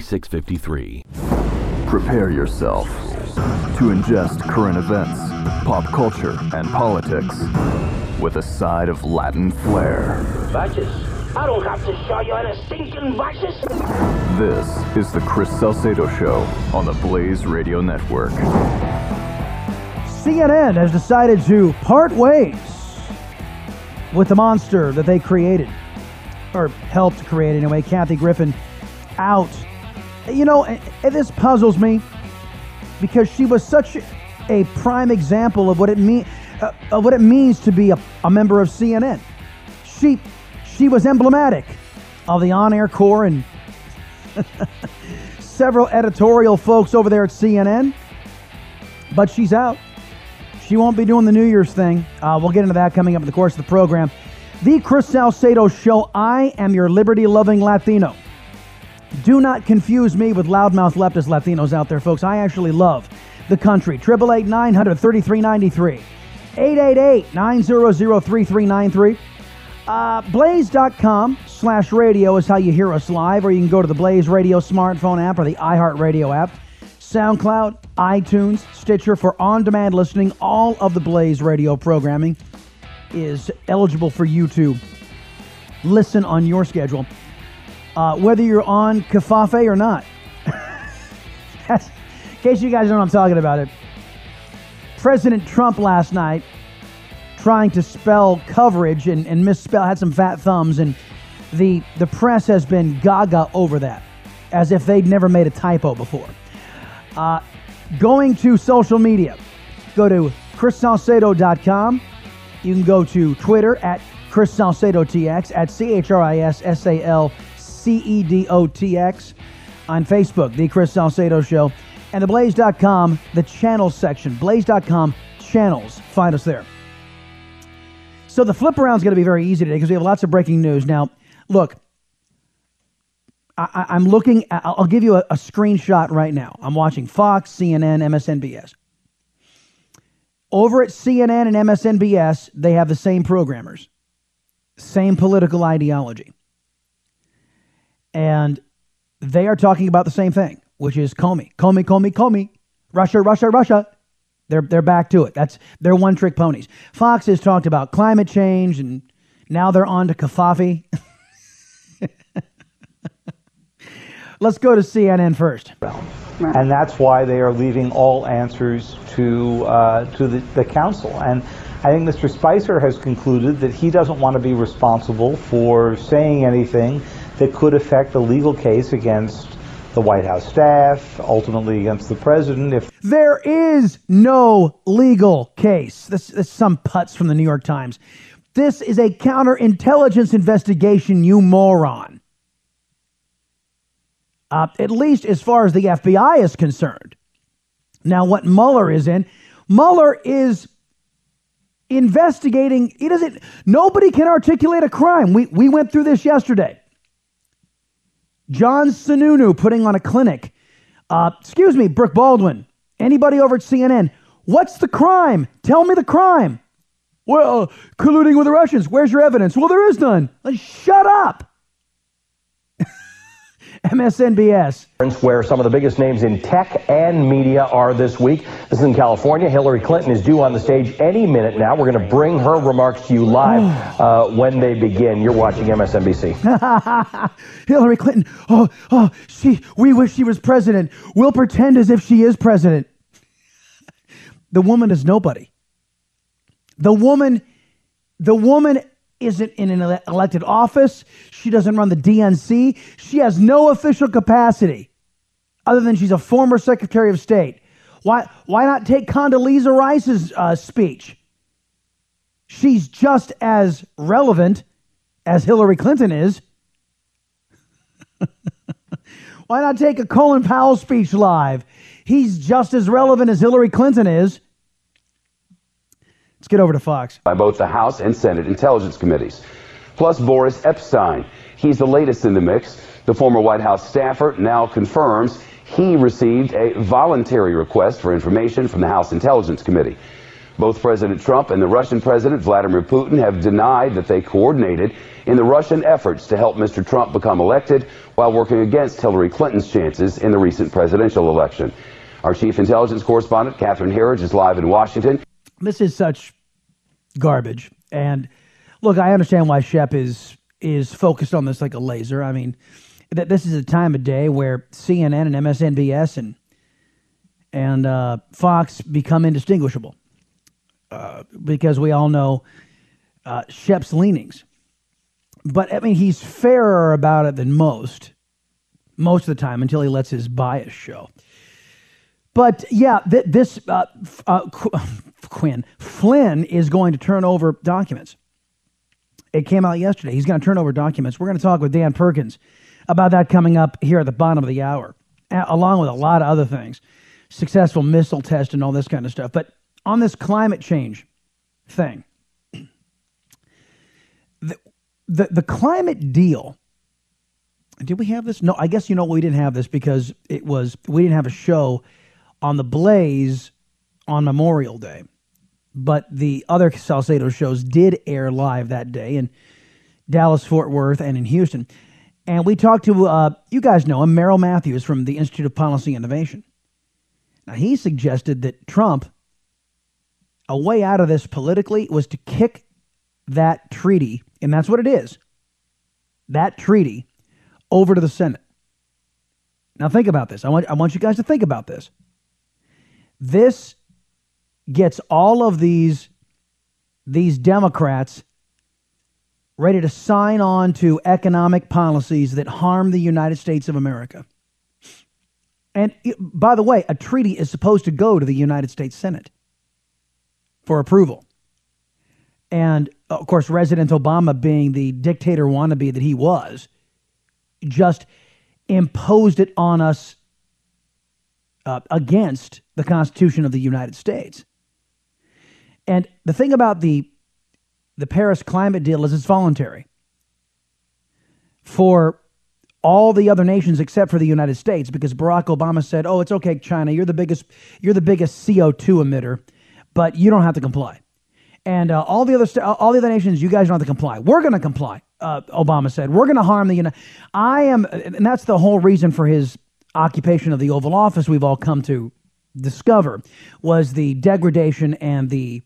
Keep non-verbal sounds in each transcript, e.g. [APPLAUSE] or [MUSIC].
4653. Prepare yourself to ingest current events, pop culture, and politics with a side of Latin flair. Vices? I don't have to show you any stinking vices. This is the Chris Salcedo Show on the Blaze Radio Network. CNN has decided to part ways with the monster that they created, or helped create anyway, Kathy Griffin, out you know, this puzzles me because she was such a prime example of what it mean uh, of what it means to be a, a member of CNN. She she was emblematic of the on-air core and [LAUGHS] several editorial folks over there at CNN. But she's out. She won't be doing the New Year's thing. Uh, we'll get into that coming up in the course of the program. The Chris Salcedo Show. I am your liberty-loving Latino. Do not confuse me with loudmouth leftist Latinos out there, folks. I actually love the country. 888 900 3393. 888 900 3393. Uh, Blaze.com slash radio is how you hear us live, or you can go to the Blaze Radio smartphone app or the iHeartRadio app. SoundCloud, iTunes, Stitcher for on demand listening. All of the Blaze Radio programming is eligible for you to listen on your schedule uh, whether you're on Covfefe or not. [LAUGHS] in case you guys don't know what I'm talking about it. President Trump last night trying to spell coverage and, and misspell had some fat thumbs and the the press has been gaga over that as if they'd never made a typo before. Uh, going to social media, go to chrissalcedo.com. You can go to Twitter at Chris Salcedo TX at C H R I S S A L C E D O T X, on Facebook, The Chris Salcedo Show, and the Blaze.com, the channels section. Blaze.com channels. Find us there. So the flip around is going to be very easy today because we have lots of breaking news. Now, look, I, am looking, I'll give you a, a screenshot right now. I'm watching Fox, CNN, MSNBS. Over at CNN and MSNBS, they have the same programmers, same political ideology. And they are talking about the same thing, which is Comey, Comey, Comey, Comey, Russia, Russia, Russia. They're, they're back to it. That's they're one trick ponies. Fox has talked about climate change, and now they're on to Covfefe. [LAUGHS] Let's go to CNN first. And that's why they are leaving all answers to uh, to the, the council. And I think Mr. Spicer has concluded that he doesn't want to be responsible for saying anything that could affect the legal case against the White House staff, ultimately against the president. If there is no legal case, this, this is some putz from the New York Times. This is a counterintelligence investigation, you moron. Uh, at least as far as the FBI is concerned. Now, what Mueller is in, Mueller is investigating. He doesn't. Nobody can articulate a crime. We we went through this yesterday. John Sununu putting on a clinic. Uh, excuse me, Brooke Baldwin. Anybody over at CNN? What's the crime? Tell me the crime. Well, colluding with the Russians. Where's your evidence? Well, there is none. Shut up. MSNBS. where some of the biggest names in tech and media are this week. This is in California. Hillary Clinton is due on the stage any minute now. We're going to bring her remarks to you live [SIGHS] uh, when they begin. You're watching MSNBC. [LAUGHS] Hillary Clinton. Oh, oh, she. We wish she was president. We'll pretend as if she is president. [LAUGHS] The woman is nobody. The woman, the woman isn't in an ele- elected office. She doesn't run the DNC. She has no official capacity other than she's a former Secretary of State. Why, why not take Condoleezza Rice's uh, speech? She's just as relevant as Hillary Clinton is. [LAUGHS] why not take a Colin Powell speech live? He's just as relevant as Hillary Clinton is. Let's get over to Fox. by both the House and Senate Intelligence Committees. Plus, Boris Epshteyn. He's the latest in the mix. The former White House staffer now confirms he received a voluntary request for information from the House Intelligence Committee. Both President Trump and the Russian President Vladimir Putin have denied that they coordinated in the Russian efforts to help Mr. Trump become elected while working against Hillary Clinton's chances in the recent presidential election. Our chief intelligence correspondent, Catherine Herridge, is live in Washington. This is such garbage. And look, I understand why Shep is is focused on this like a laser. I mean, that this is a time of day where CNN and MSNBS and and uh, Fox become indistinguishable uh, because we all know uh, Shep's leanings. But I mean, he's fairer about it than most, most of the time until he lets his bias show. But yeah, th- this uh, uh, Quinn Flynn is going to turn over documents. It came out yesterday. He's going to turn over documents. We're going to talk with Dan Perkins about that coming up here at the bottom of the hour, along with a lot of other things, successful missile test and all this kind of stuff. But on this climate change thing, the the, the climate deal did we have this? No, I guess you know we didn't have this because it was we didn't have a show on the Blaze on Memorial Day, but the other Salcedo shows did air live that day in Dallas, Fort Worth, and in Houston. And we talked to uh, you guys know him, Merrill Matthews from the Institute of Policy Innovation. Now he suggested that Trump, a way out of this politically, was to kick that treaty, and that's what it is. That treaty over to the Senate. Now, think about this. I want, I want you guys to think about this. This gets all of these, these Democrats ready to sign on to economic policies that harm the United States of America. And by the way, a treaty is supposed to go to the United States Senate for approval. And of course, President Obama, being the dictator wannabe that he was, just imposed it on us uh, against the Constitution of the United States. And the thing about the the Paris climate deal is it's voluntary for all the other nations except for the United States because Barack Obama said, "Oh, it's okay, China. You're the biggest you're the biggest CO2 emitter, but you don't have to comply." And uh, all the other st- all the other nations, you guys don't have to comply. We're going to comply. Uh, Obama said, "We're going to harm the United." I am, and that's the whole reason for his occupation of the Oval Office. We've all come to discover was the degradation and the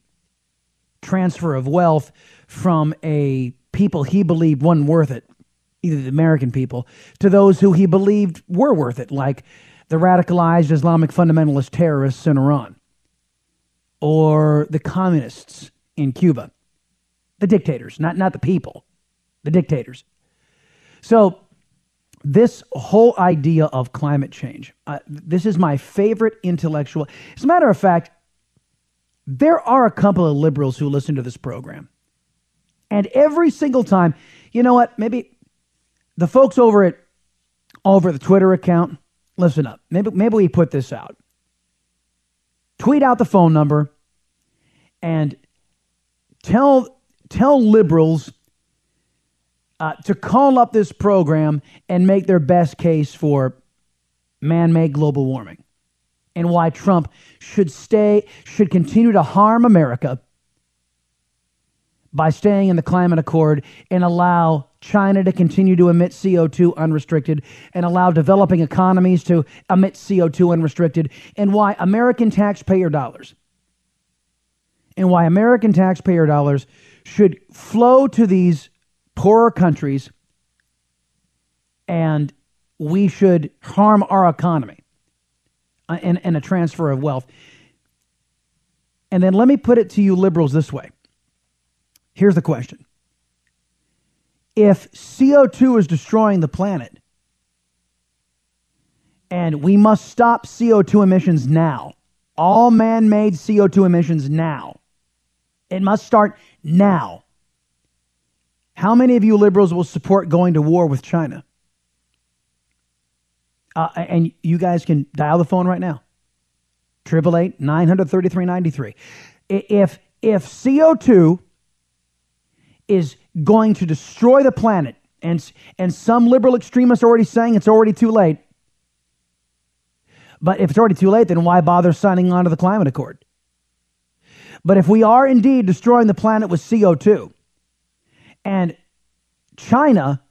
transfer of wealth from a people he believed wasn't worth it, either the American people, to those who he believed were worth it, like the radicalized Islamic fundamentalist terrorists in Iran or the communists in Cuba, the dictators, not, not the people, the dictators. So, this whole idea of climate change, uh, this is my favorite intellectual. As a matter of fact, there are a couple of liberals who listen to this program. And every single time, you know what? Maybe the folks over at over the Twitter account, listen up. Maybe maybe we put this out. Tweet out the phone number and tell tell liberals uh, to call up this program and make their best case for man-made global warming and why Trump should stay should continue to harm America by staying in the climate accord and allow China to continue to emit CO2 unrestricted and allow developing economies to emit CO2 unrestricted, and why American taxpayer dollars and why American taxpayer dollars should flow to these poorer countries and we should harm our economy uh, in, in a transfer of wealth. And then let me put it to you liberals this way. Here's the question If CO2 is destroying the planet, and we must stop CO2 emissions now, all man made CO2 emissions now, it must start now. How many of you liberals will support going to war with China? Uh, and you guys can dial the phone right now. Triple eight nine hundred thirty three ninety three. If if CO two is going to destroy the planet, and and some liberal extremists are already saying it's already too late. But if it's already too late, then why bother signing on to the climate accord? But if we are indeed destroying the planet with CO2, and China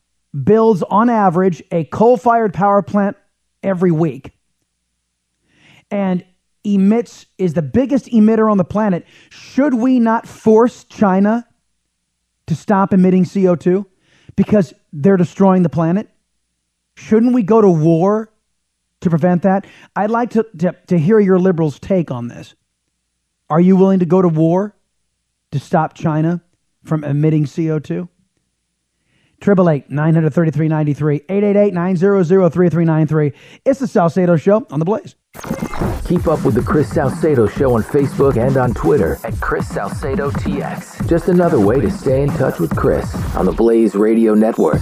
builds on average a coal fired power plant every week, and emits is the biggest emitter on the planet, should we not force China to stop emitting CO2 because they're destroying the planet? Shouldn't we go to war to prevent that? I'd like to, to, to hear your liberals' take on this. Are you willing to go to war to stop China from emitting CO2? Triple eight nine hundred thirty three ninety three eight eight eight nine zero zero three three nine three. It's the Salcedo Show on the Blaze. Keep up with the Chris Salcedo Show on Facebook and on Twitter at Chris Salcedo TX. Just another way to stay in touch with Chris on the Blaze Radio Network.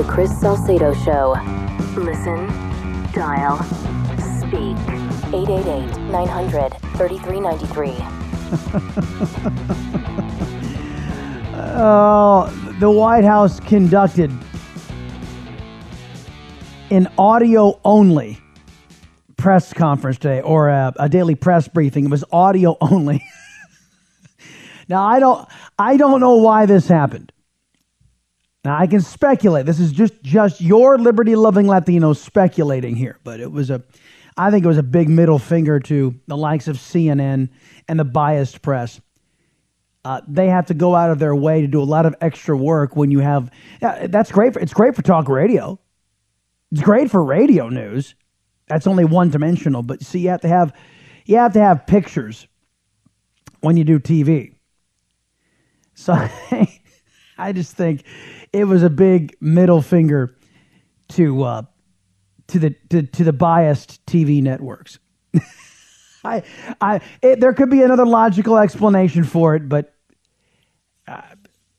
The Chris Salcedo Show. Listen, dial, speak. 888 900 3393. [LAUGHS] Oh, the White House conducted an audio only press conference today or a, a daily press briefing. It was audio only. [LAUGHS] now I don't I don't know why this happened. Now I can speculate. This is just just your liberty loving Latinos speculating here, but it was a I think it was a big middle finger to the likes of CNN and the biased press. Uh, they have to go out of their way to do a lot of extra work when you have. That's great. For, it's great for talk radio. It's great for radio news. That's only one dimensional, but see, you have to have you have to have pictures when you do TV. So [LAUGHS] I just think it was a big middle finger to uh, to the to, to the biased TV networks. [LAUGHS] I I it, there could be another logical explanation for it, but uh,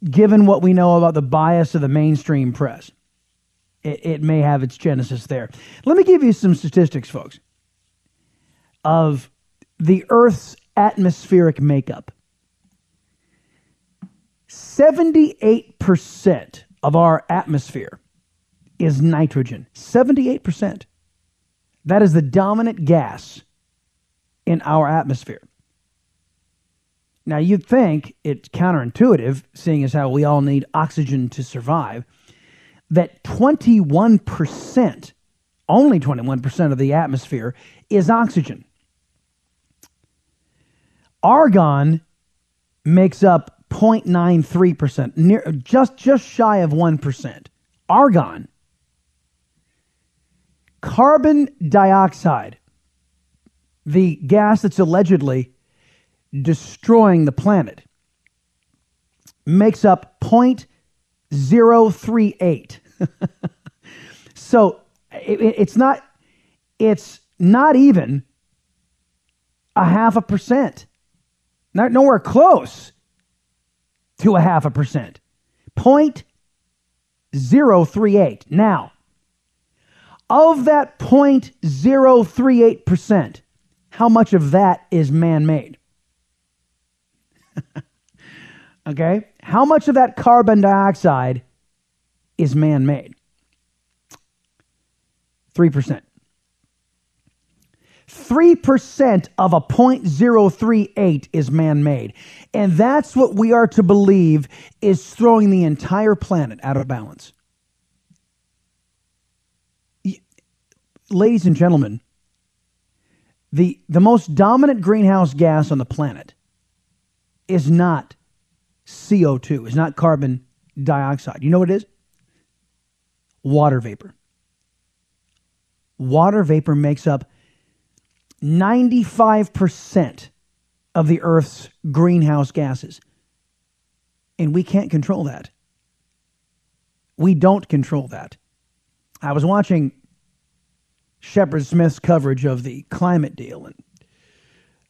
given what we know about the bias of the mainstream press, it, it may have its genesis there. Let me give you some statistics, folks, of the Earth's atmospheric makeup. 78% of our atmosphere is nitrogen. 78%. That is the dominant gas in our atmosphere. Now, you'd think it's counterintuitive, seeing as how we all need oxygen to survive, that 21%, only 21% of the atmosphere is oxygen. Argon makes up 0.93%, near, just, just shy of 1%. Argon. Carbon dioxide the gas that's allegedly destroying the planet, makes up 0.038. [LAUGHS] so it, it's not it's not even a half a percent. Not nowhere close to a half a percent. 0.038. Now, of that 0.038%, how much of that is man made? [LAUGHS] okay? How much of that carbon dioxide is man made? 3%. 3% of a 0.038 is man made. And that's what we are to believe is throwing the entire planet out of balance. Ladies and gentlemen, the, the most dominant greenhouse gas on the planet is not CO2, is not carbon dioxide. You know what it is? Water vapor. Water vapor makes up 95% of the Earth's greenhouse gases. And we can't control that. We don't control that. I was watching Shepard Smith's coverage of the climate deal. And,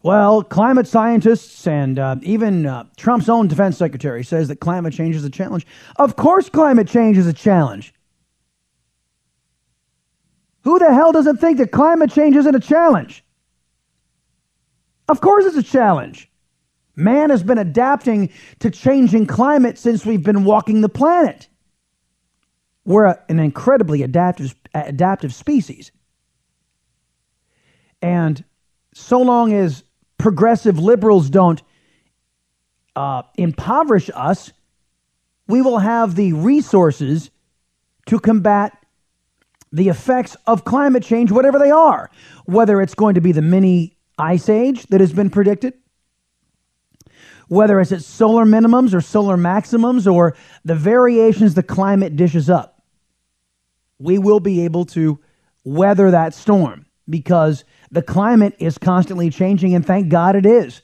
well, climate scientists and uh, even uh, Trump's own defense secretary says that climate change is a challenge. Of course, climate change is a challenge. Who the hell doesn't think that climate change isn't a challenge? Of course, it's a challenge. Man has been adapting to changing climate since we've been walking the planet. We're an incredibly adaptive, adaptive species. And so long as progressive liberals don't uh, impoverish us, we will have the resources to combat the effects of climate change, whatever they are, whether it's going to be the mini ice age that has been predicted, whether it's at solar minimums or solar maximums or the variations the climate dishes up, we will be able to weather that storm because the climate is constantly changing, and thank God it is.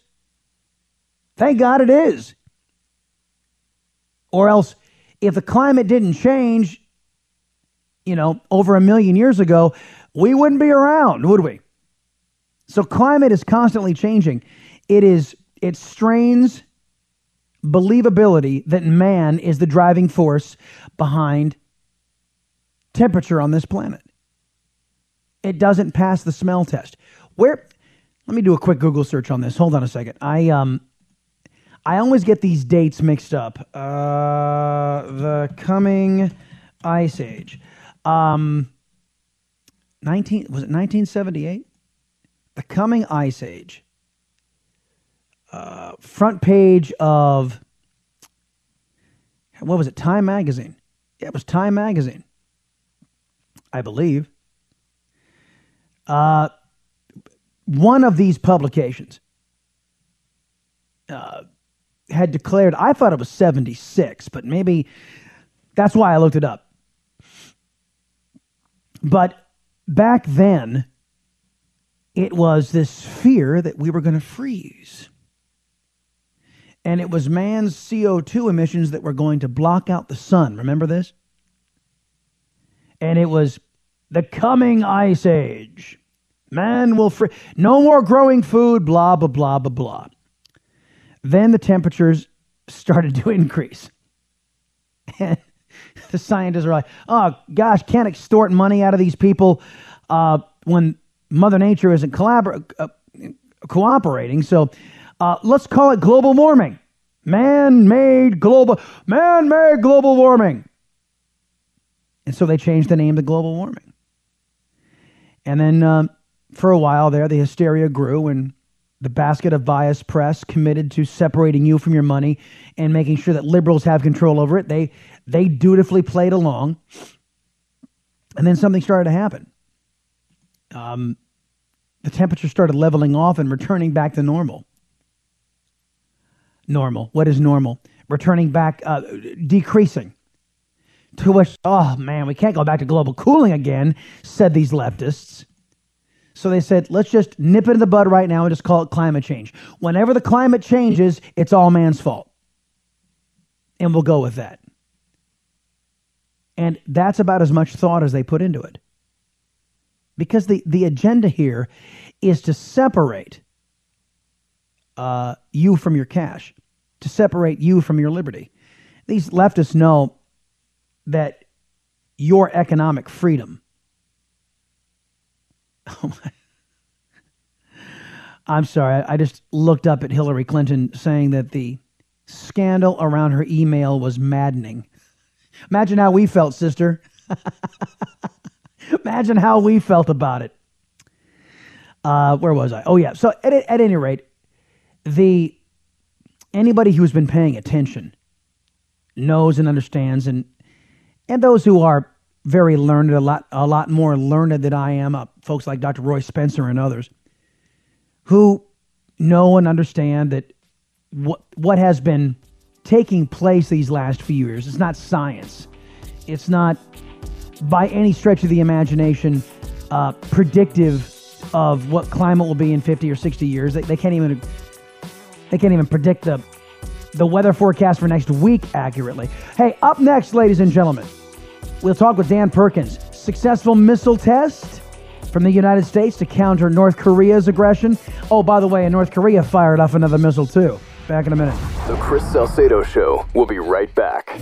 Thank God it is. Or else, if the climate didn't change, you know, over a million years ago, we wouldn't be around, would we? So climate is constantly changing. It is it strains believability that man is the driving force behind temperature on this planet. It doesn't pass the smell test. Where let me do a quick Google search on this. Hold on a second. I um I always get these dates mixed up. Uh the coming ice age. Um 19 was it 1978? The Coming Ice Age. Uh, front page of what was it? Time Magazine. Yeah, it was Time Magazine, I believe. Uh, one of these publications uh, had declared, I thought it was 76, but maybe that's why I looked it up. But back then, it was this fear that we were going to freeze. And it was man's CO2 emissions that were going to block out the sun. Remember this? And it was the coming ice age. Man will free. No more growing food, blah, blah, blah, blah, blah. Then the temperatures started to [LAUGHS] increase. And [LAUGHS] the scientists are like, oh, gosh, can't extort money out of these people uh, when Mother Nature isn't collabor- uh, cooperating. So uh, let's call it global warming. Man-made global, man-made global warming. And so they changed the name to global warming. And then um, for a while there, the hysteria grew, and the basket of bias press committed to separating you from your money and making sure that liberals have control over it. They they dutifully played along, and then something started to happen um, the temperature started leveling off and returning back to normal. Normal. What is normal? Returning back, uh, decreasing. To which, oh man, we can't go back to global cooling again, said these leftists. So they said, let's just nip it in the bud right now and just call it climate change. Whenever the climate changes, it's all man's fault. And we'll go with that. And that's about as much thought as they put into it. Because the, the agenda here is to separate uh, you from your cash, to separate you from your liberty. These leftists know that your economic freedom. [LAUGHS] I'm sorry, I just looked up at Hillary Clinton saying that the scandal around her email was maddening. Imagine how we felt, sister. [LAUGHS] Imagine how we felt about it. Uh, where was I? Oh, yeah. So, at, at any rate, the anybody who's been paying attention knows and understands, and and those who are very learned, a lot a lot more learned than I am, uh, folks like Dr. Roy Spencer and others, who know and understand that what what has been taking place these last few years It's not science. It's not by any stretch of the imagination uh, predictive of what climate will be in 50 or 60 years. They, they can't even they can't even predict the the weather forecast for next week accurately. Hey, up next, ladies and gentlemen, we'll talk with Dan Perkins. Successful missile test from the United States to counter North Korea's aggression. Oh, by the way, in North Korea fired off another missile too. Back in a minute. The Chris Salcedo Show. We'll be right back.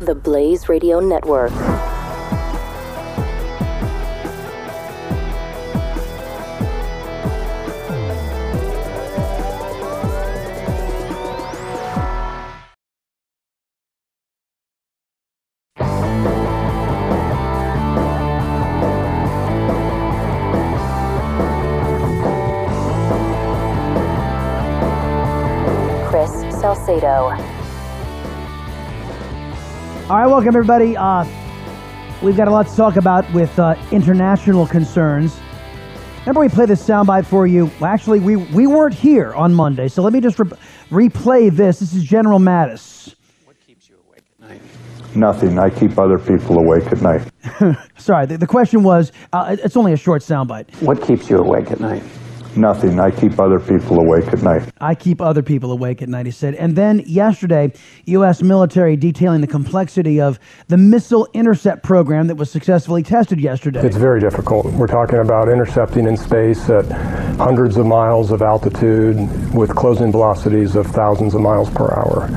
The Blaze Radio Network. Right, welcome everybody. Uh, we've got a lot to talk about with uh, international concerns. Remember, we played this soundbite for you. Well, actually, we we weren't here on Monday, so let me just re- replay this. This is General Mattis. What keeps you awake at night? Nothing. I keep other people awake at night. [LAUGHS] Sorry, the, the question was. Uh, it's only a short soundbite. What keeps you awake at night? Nothing. I keep other people awake at night. I keep other people awake at night, he said. And then yesterday, U.S. military detailing the complexity of the missile intercept program that was successfully tested yesterday. It's very difficult. We're talking about intercepting in space at hundreds of miles of altitude with closing velocities of thousands of miles per hour.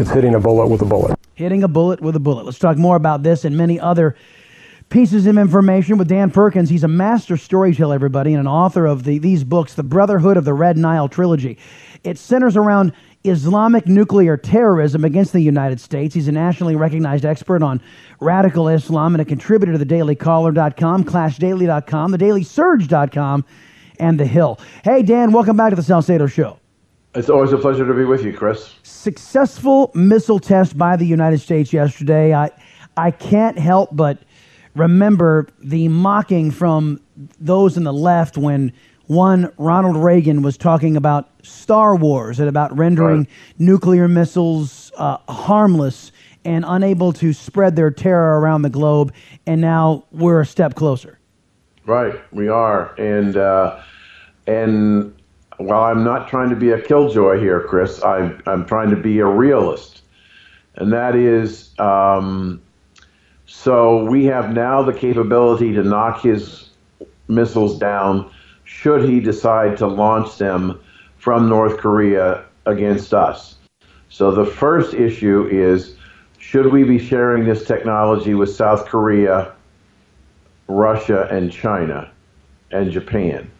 It's hitting a bullet with a bullet. Hitting a bullet with a bullet. Let's talk more about this and many other pieces of information with Dan Perkins. He's a master storyteller, everybody, and an author of the, these books, The Brotherhood of the Red Nile trilogy. It centers around Islamic nuclear terrorism against the United States. He's a nationally recognized expert on radical Islam and a contributor to the thedailycaller.com, clashdaily.com, thedailysurge.com, and The Hill. Hey, Dan, welcome back to the Salcedo Show. It's always a pleasure to be with you, Chris. Successful missile test by the United States yesterday. I, I can't help but remember the mocking from those in the left when one Ronald Reagan was talking about Star Wars and about rendering Right. nuclear missiles uh, harmless and unable to spread their terror around the globe. And now we're a step closer. Right, we are, and uh, and while I'm not trying to be a killjoy here, Chris, I'm I'm trying to be a realist, and that is, um, so we have now the capability to knock his missiles down, should he decide to launch them from North Korea against us. So the first issue is, should we be sharing this technology with South Korea? Russia and China and Japan?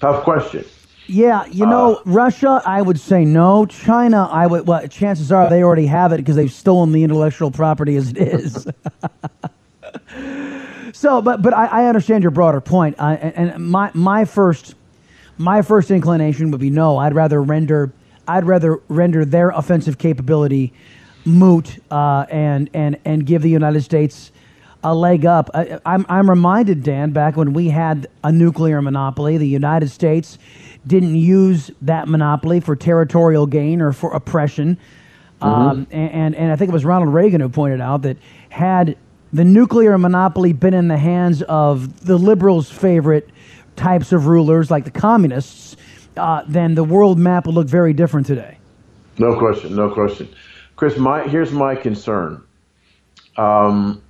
Tough question. Yeah, you know, Russia, I would say no. China, I would. Well, chances are they already have it because they've stolen the intellectual property as it is. [LAUGHS] so, but but I, I understand your broader point, uh, and, and my my first my first inclination would be no. I'd rather render I'd rather render their offensive capability moot uh, and and and give the United States a leg up. I, I'm I'm reminded, Dan, back when we had a nuclear monopoly, the United States didn't use that monopoly for territorial gain or for oppression. Um, and, and and I think it was Ronald Reagan who pointed out that had the nuclear monopoly been in the hands of the liberals' favorite types of rulers, like the communists, uh, then the world map would look very different today. No question, no question. Chris, my, here's my concern. Um,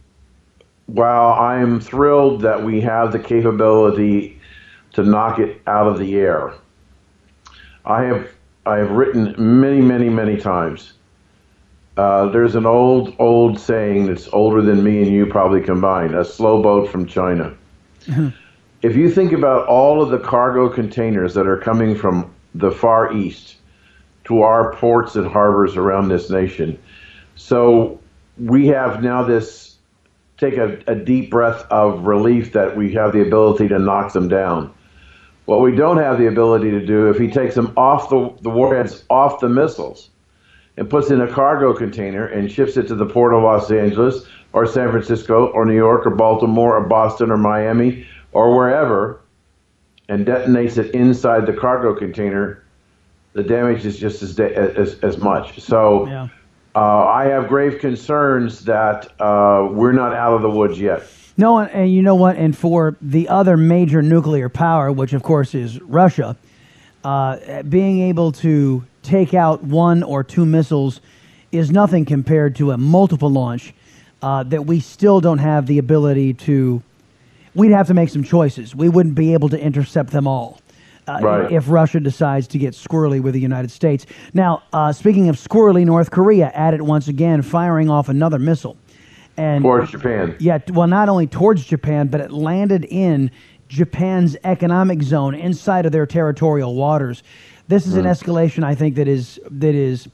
while I'm thrilled that we have the capability to knock it out of the air, I have I have written many, many, many times. Uh, there's an old, old saying that's older than me and you probably combined: a slow boat from China. if you think about all of the cargo containers that are coming from the Far East to our ports and harbors around this nation, so we have now this take a, a deep breath of relief that we have the ability to knock them down. What we don't have the ability to do, if he takes them off the, the warheads, off the missiles, and puts in a cargo container and ships it to the port of Los Angeles or San Francisco or New York or Baltimore or Boston or Miami or wherever, and detonates it inside the cargo container, the damage is just as as, as much. So. Yeah. Uh, I have grave concerns that uh, we're not out of the woods yet. No, and, and you know what? And for the other major nuclear power, which of course is Russia, uh, being able to take out one or two missiles is nothing compared to a multiple launch uh, that we still don't have the ability to. We'd have to make some choices. We wouldn't be able to intercept them all. Uh, Right. If Russia decides to get squirrely with the United States. Now, uh, speaking of squirrely, North Korea added once again, firing off another missile. And Towards Japan. yeah, well, not only towards Japan, but it landed in Japan's economic zone inside of their territorial waters. This is an Mm. escalation, I think, that is that is,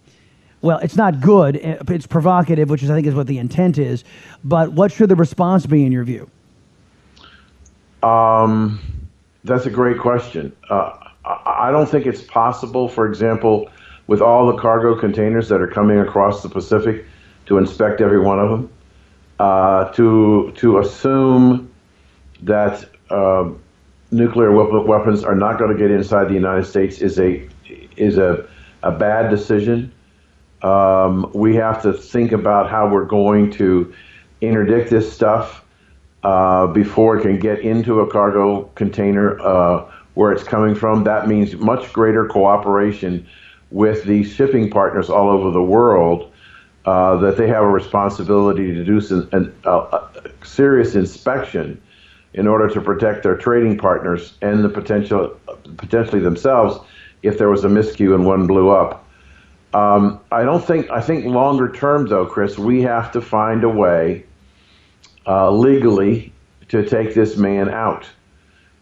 well, it's not good. eh, It's provocative, which is I think is what the intent is. But what should the response be in your view? Um, that's a great question. Uh, I don't think it's possible, for example, with all the cargo containers that are coming across the Pacific, to inspect every one of them. Uh, to to assume that uh, nuclear weapons are not going to get inside the United States is a is a a bad decision. Um, we have to think about how we're going to interdict this stuff uh, before it can get into a cargo container uh, where it's coming from. That means much greater cooperation with the shipping partners all over the world. Uh, that they have a responsibility to do an, a, a serious inspection in order to protect their trading partners and the potential, potentially themselves, if there was a miscue and one blew up. Um, I don't think. I think longer term, though, Chris, we have to find a way uh, legally to take this man out.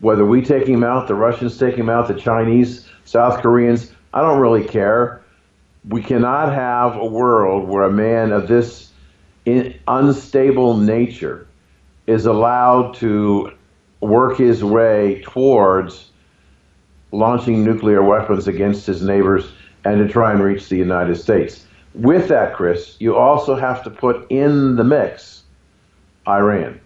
Whether we take him out, the Russians take him out, the Chinese, South Koreans, I don't really care. We cannot have a world where a man of this in, unstable nature is allowed to work his way towards launching nuclear weapons against his neighbors and to try and reach the United States. With that, Chris, you also have to put in the mix Iran.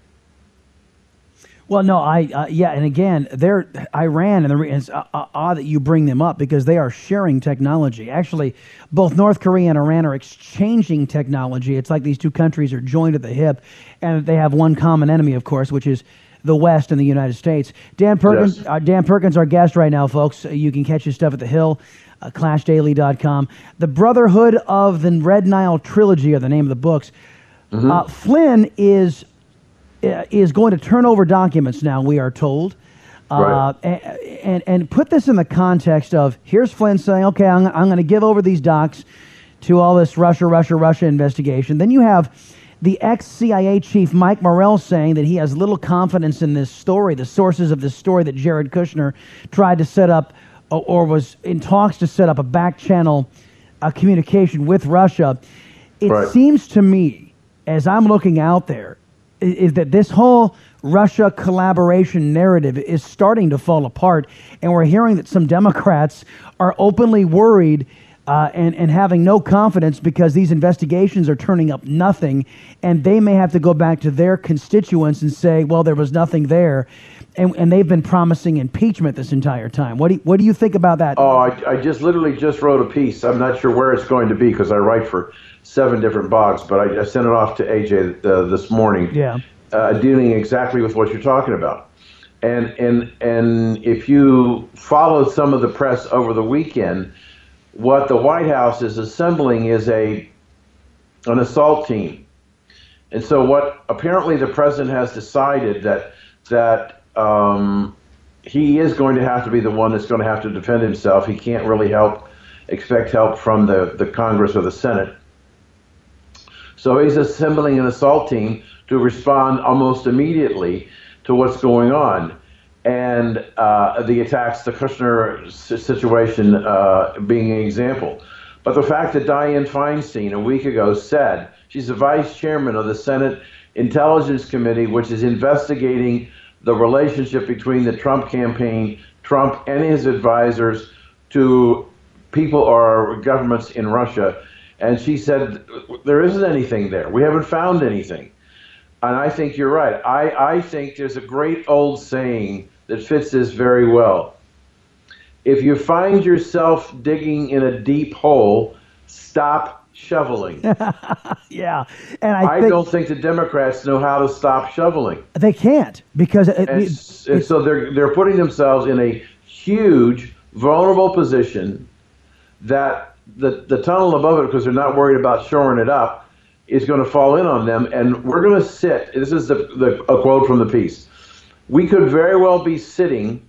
Well, no, I uh, yeah, and again, they're Iran, and the it's uh, uh, odd that you bring them up because they are sharing technology. Actually, both North Korea and Iran are exchanging technology. It's like these two countries are joined at the hip, and they have one common enemy, of course, which is the West and the United States. Dan Perkins, Yes. uh, Dan Perkins, our guest right now, folks. Uh, You can catch his stuff at the Hill. Uh, ClashDaily.com. The Brotherhood of the Red Nile Trilogy are the name of the books. Uh, Flynn is is going to turn over documents now. We are told, uh, Right. a- and and put this in the context of here's Flynn saying, okay, I'm, I'm going to give over these docs to all this Russia, Russia, Russia investigation. Then you have the ex CIA chief Mike Morrell saying that he has little confidence in this story, the sources of this story that Jared Kushner tried to set up or, or was in talks to set up a back channel uh, communication with Russia. It Right. seems to me, as I'm looking out there, is that this whole Russia collaboration narrative is starting to fall apart, and we're hearing that some Democrats are openly worried uh, and and having no confidence because these investigations are turning up nothing, and they may have to go back to their constituents and say, well, there was nothing there. And, and they've been promising impeachment this entire time. What do you, what do you think about that? Oh, I, I just literally just wrote a piece. I'm not sure where it's going to be because I write for seven different blogs, but I, I sent it off to AJ uh, this morning. Yeah. uh, dealing exactly with what you're talking about. And and and if you followed some of the press over the weekend, what the White House is assembling is a an assault team. And so what apparently the president has decided that that um, he is going to have to be the one that's going to have to defend himself. He can't really help expect help from the, the Congress or the Senate. So he's assembling an assault team to respond almost immediately to what's going on. And uh, the attacks, the Kushner situation uh, being an example. But the fact that Dianne Feinstein a week ago said she's the vice chairman of the Senate Intelligence Committee, which is investigating the relationship between the Trump campaign, Trump and his advisors to people or governments in Russia. And she said, there isn't anything there. We haven't found anything. And I think you're right. I, I think there's a great old saying that fits this very well. If you find yourself digging in a deep hole, stop shoveling. [LAUGHS] yeah, and I, I think don't think the Democrats know how to stop shoveling. they can't because it, And, it- and so they're they're putting themselves in a huge vulnerable position that the the tunnel above it because they're not worried about shoring it up is going to fall in on them and we're going to sit this is the, the a quote from the piece. We could very well be sitting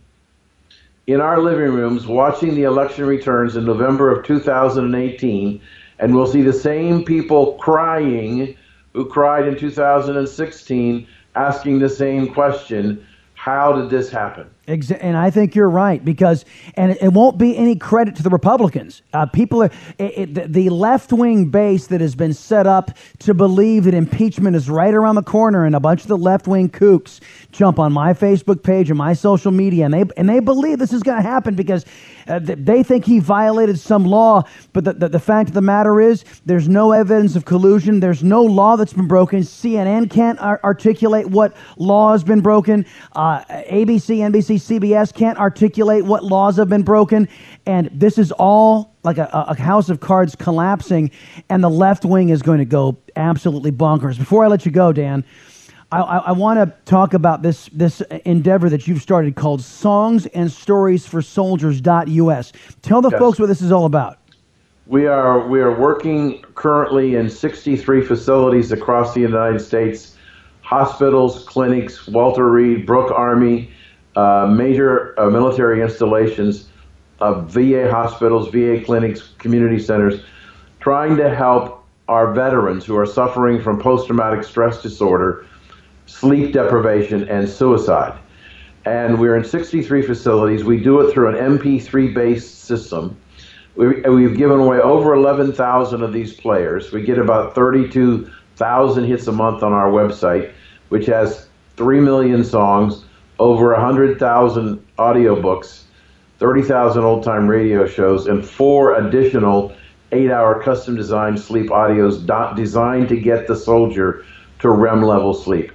in our living rooms watching the election returns in November of 2018 and we'll see the same people crying who cried in 2016 asking the same question how did this happen and I think you're right because, and it, won't be any credit to the Republicans. Uh, people are it, it, the- the left wing base that has been set up to believe that impeachment is right around the corner, and a bunch of the left wing kooks jump on my Facebook page and my social media, and they and they believe this is going to happen because uh, they think he violated some law. But the, the the fact of the matter is, there's no evidence of collusion. There's no law that's been broken. CNN can't ar- articulate what law has been broken. Uh, ABC, NBC, CBS can't articulate what laws have been broken. And this is all like a, a house of cards collapsing, and the left wing is going to go absolutely bonkers. Before I let you go, Dan, I, I, I want to talk about this this endeavor that you've started called Songs and Stories for Soldiers.us. Tell the Yes. folks what this is all about. We are we are working currently in 63 facilities across the United States, hospitals, clinics, Walter Reed, Brooke Army, uh, major uh, military installations, uh, VA hospitals, VA clinics, community centers, trying to help our veterans who are suffering from post-traumatic stress disorder, sleep deprivation, and suicide. And we're in 63 facilities. We do it through an MP3-based system. We, we've given away over 11,000 of these players. We get about 32,000 hits a month on our website, which has 3 million songs, over 100,000 audiobooks, 30,000 old time radio shows, and four additional eight hour custom designed sleep audios designed to get the soldier to REM level sleep.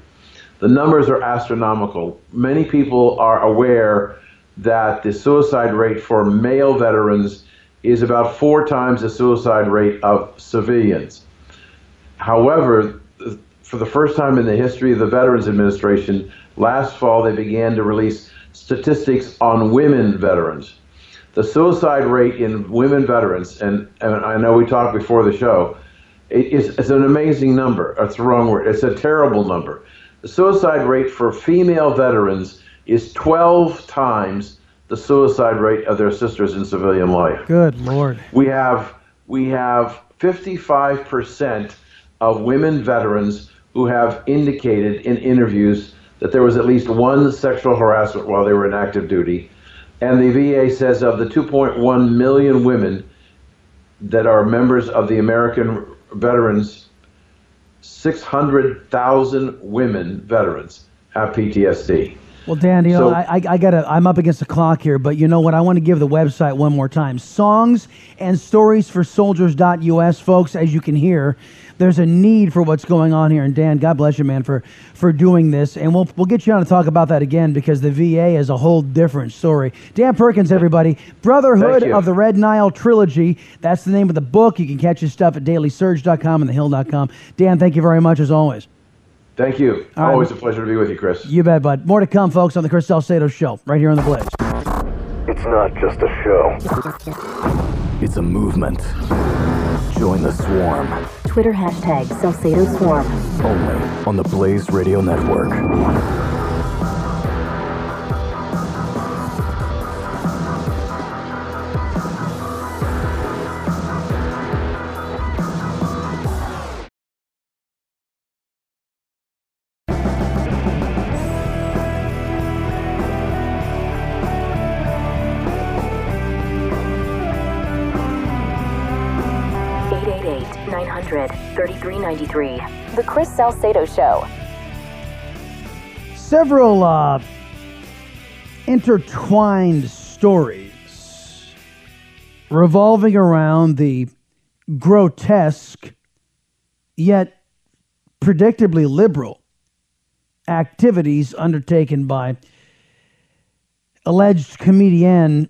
The numbers are astronomical. Many people are aware that the suicide rate for male veterans is about four times the suicide rate of civilians. However, for the first time in the history of the Veterans Administration, last fall they began to release statistics on women veterans. The suicide rate in women veterans, and, and I know we talked before the show, it is, it's an amazing number. It's the wrong word. It's a terrible number. The suicide rate for female veterans is 12 times the suicide rate of their sisters in civilian life. Good Lord. We have we have 55% of women veterans who have indicated in interviews that there was at least one sexual harassment while they were in active duty. And the VA says of the 2.1 million women that are members of the American veterans, 600,000 women veterans have PTSD. Well, Dan, you know, So- I, I, I gotta, I'm up against the clock here, but you know what? I want to give the website one more time. Songs and stories for soldiers.us, folks. As you can hear, there's a need for what's going on here. And Dan, God bless you, man, for, for doing this. And we'll, we'll get you on to talk about that again because the VA is a whole different story. Dan Perkins, everybody. Brotherhood of the Red Nile Trilogy. That's the name of the book. You can catch his stuff at dailysurge.com and thehill.com. Dan, thank you very much as always. Thank you. All right. Always a pleasure to be with you, Chris. You bet, bud. More to come, folks, on the Chris Salcedo Show, right here on the Blaze. It's not just a show, it's a movement. Join the swarm. Twitter hashtag Salcedo Swarm. Only on the Blaze Radio Network. The Chris Salcedo Show. Several uh, intertwined stories revolving around the grotesque yet predictably liberal activities undertaken by alleged comedian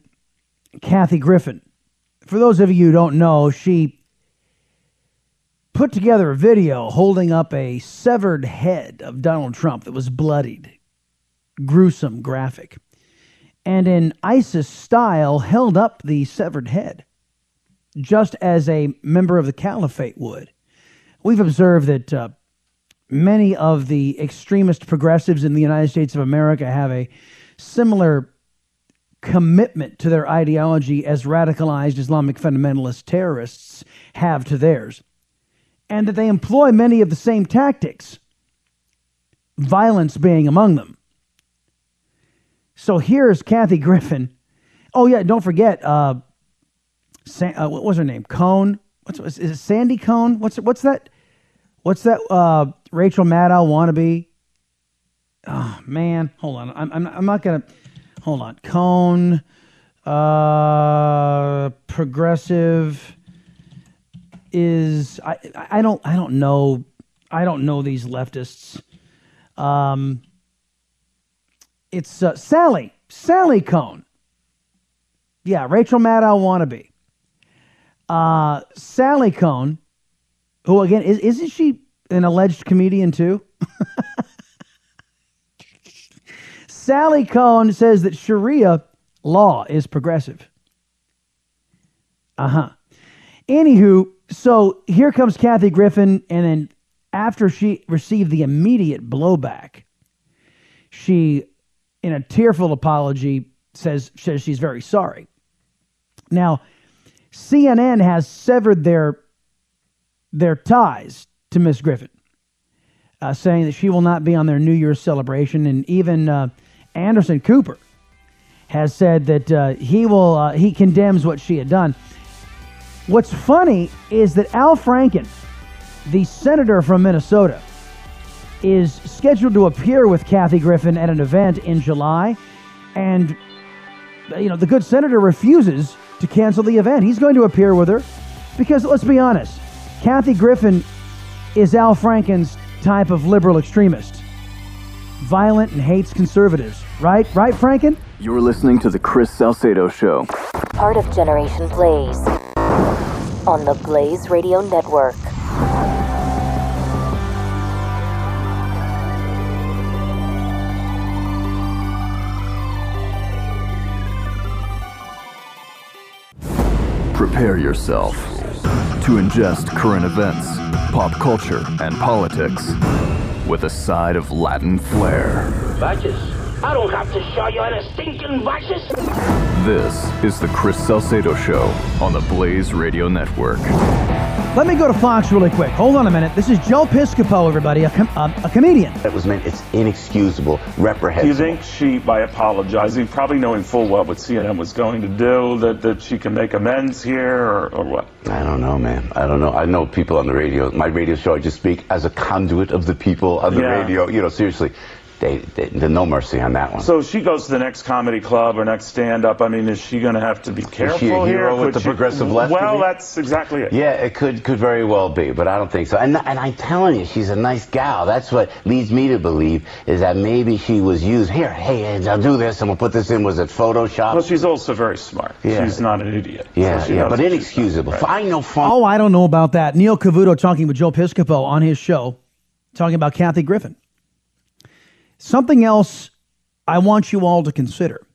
Kathy Griffin. For those of you who don't know, she put together a video holding up a severed head of Donald Trump that was bloodied, gruesome, graphic, and in ISIS style held up the severed head, just as a member of the caliphate would. We've observed that uh, many of the extremist progressives in the United States of America have a similar commitment to their ideology as radicalized Islamic fundamentalist terrorists have to theirs and that they employ many of the same tactics, violence being among them. So here's Kathy Griffin. Oh yeah, don't forget, uh, uh, what was her name? Kohn. What's is it Sandy Kohn? What's what's that? What's that? Uh, Rachel Maddow wannabe. Oh man, hold on. I'm I'm, I'm not gonna. Hold on. Kohn. Uh, progressive is I I don't I don't know I don't know these leftists. Um, it's uh, Sally Sally Kohn. Yeah, Rachel Maddow wannabe. Uh, Sally Kohn, who again is isn't she an alleged comedian too? [LAUGHS] Sally Kohn says that Sharia law is progressive. Uh huh. Anywho, so here comes Kathy Griffin, and then after she received the immediate blowback, she, in a tearful apology, says says she's very sorry. Now, CNN has severed their their ties to Miss Griffin, uh, saying that she will not be on their New Year's celebration, and even uh, Anderson Cooper has said that uh, he will uh, he condemns what she had done. What's funny is that Al Franken, the senator from Minnesota, is scheduled to appear with Kathy Griffin at an event in July, and you know the good senator refuses to cancel the event. He's going to appear with her because let's be honest, Kathy Griffin is Al Franken's type of liberal extremist, violent and hates conservatives. Right, right, Franken. You're listening to The Chris Salcedo Show. Part of Generation Blaze. On the Blaze Radio Network. Prepare yourself to ingest current events, pop culture, and politics with a side of Latin flair. Vices? I don't have to show you any stinking vices. This is The Chris Salcedo Show on the Blaze Radio Network. Let me go to Fox really quick. Hold on a minute. This is Joe Piscopo, everybody, a, com- um, a comedian. That was meant, it's inexcusable, reprehensible. Do reprehensible. you think she, by apologizing, probably knowing full well what CNN was going to do, that, that she can make amends here, or, or what? I don't know, man. I don't know. I know people on the radio. My radio show, I just speak as a conduit of the people on the Yeah. radio. You know, seriously, they, they, there's no mercy on that one. So she goes to the next comedy club or next stand-up, I mean, is she going to have to be careful she a here? hero with Could the she- progressive left, Well, that's exactly it. Yeah, it could could very well be, but I don't think so. And and I'm telling you, she's a nice gal. That's what leads me to believe is that maybe she was used. Here, hey, I'll do this. I'm gonna put this in. Was it Photoshop? Well, she's also very smart. Yeah. She's not an idiot. yeah, So yeah, but what she's inexcusable. I know fun. Oh, I don't know about that. Neil Cavuto talking with Joe Piscopo on his show, talking about Kathy Griffin. Something else I want you all to consider.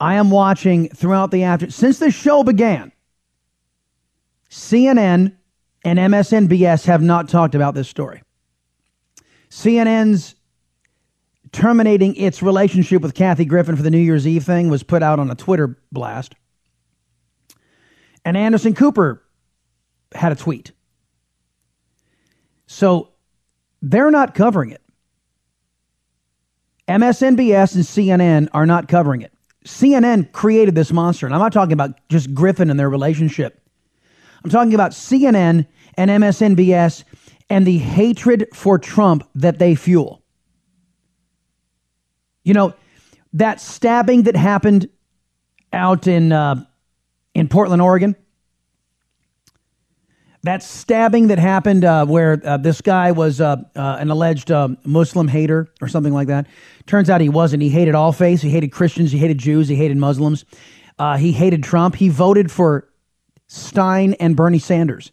I am watching throughout the after since the show began. CNN and MSNBS have not talked about this story. CNN's terminating its relationship with Kathy Griffin for the New Year's Eve thing was put out on a Twitter blast. And Anderson Cooper had a tweet. So they're not covering it. MSNBS and CNN are not covering it. CNN created this monster, and I'm not talking about just Griffin and their relationship. I'm talking about CNN and MSNBS and the hatred for Trump that they fuel. You know, that stabbing that happened out in uh, in Portland, Oregon. That stabbing that happened uh, where uh, this guy was uh, uh, an alleged uh, Muslim hater or something like that. Turns out he wasn't. He hated all faiths. He hated Christians. He hated Jews. He hated Muslims. he hated Trump. He voted for Stein and Bernie Sanders.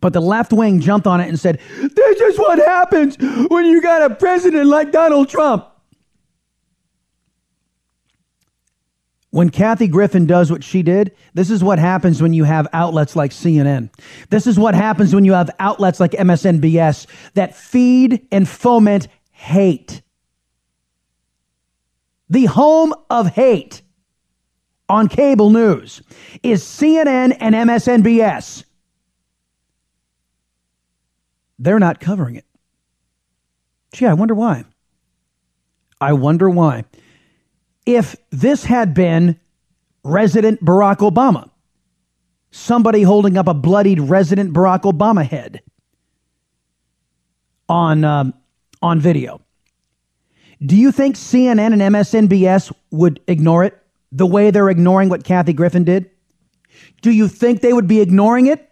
But the left wing jumped on it and said, This is what happens when you got a president like Donald Trump. When Kathy Griffin does what she did, this is what happens when you have outlets like CNN. This is what happens when you have outlets like MSNBS that feed and foment hate. The home of hate on cable news is CNN and MSNBS. They're not covering it. Gee, I wonder why. I wonder why if this had been Resident Barack Obama, somebody holding up a bloodied Resident Barack Obama head on um, on video. Do you think CNN and MSNBS would ignore it the way they're ignoring what Kathy Griffin did? Do you think they would be ignoring it?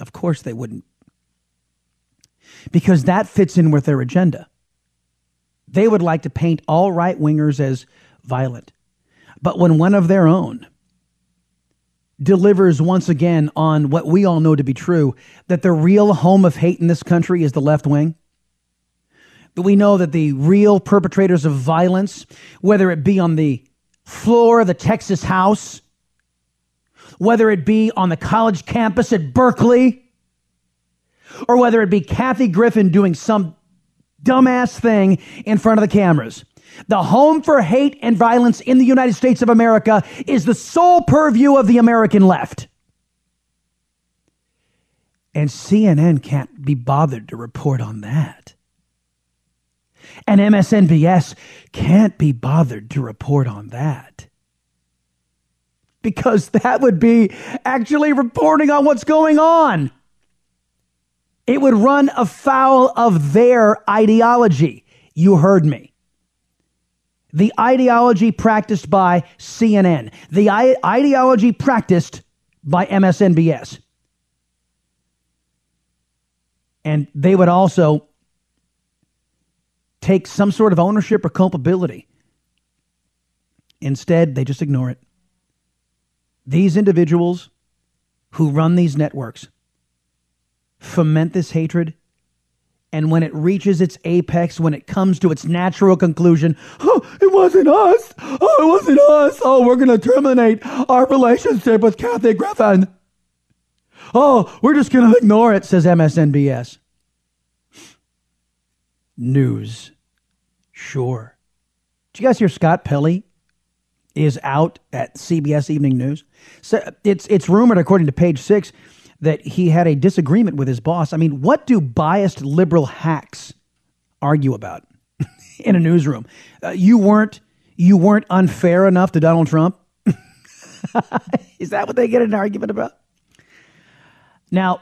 Of course they wouldn't. Because that fits in with their agenda. They would like to paint all right wingers as violent. But when one of their own delivers once again on what we all know to be true that the real home of hate in this country is the left wing, that we know that the real perpetrators of violence, whether it be on the floor of the Texas House, whether it be on the college campus at Berkeley, or whether it be Kathy Griffin doing some dumbass thing in front of the cameras. The home for hate and violence in the United States of America is the sole purview of the American left. And CNN can't be bothered to report on that. And MSNBS can't be bothered to report on that. Because that would be actually reporting on what's going on. It would run afoul of their ideology. You heard me the ideology practiced by CNN, the I- ideology practiced by MSNBS. And they would also take some sort of ownership or culpability. Instead, they just ignore it. These individuals who run these networks foment this hatred and when it reaches its apex, when it comes to its natural conclusion, oh, it wasn't us. Oh, it wasn't us. Oh, we're going to terminate our relationship with Kathy Griffin. Oh, we're just going to ignore it, says MSNBS. News. Sure. Did you guys hear Scott Pelley is out at CBS Evening News? So it's, it's rumored, according to page six, that he had a disagreement with his boss. I mean, what do biased liberal hacks argue about [LAUGHS] in a newsroom? Uh, you weren't you weren't unfair enough to Donald Trump. [LAUGHS] Is that what they get an argument about? Now,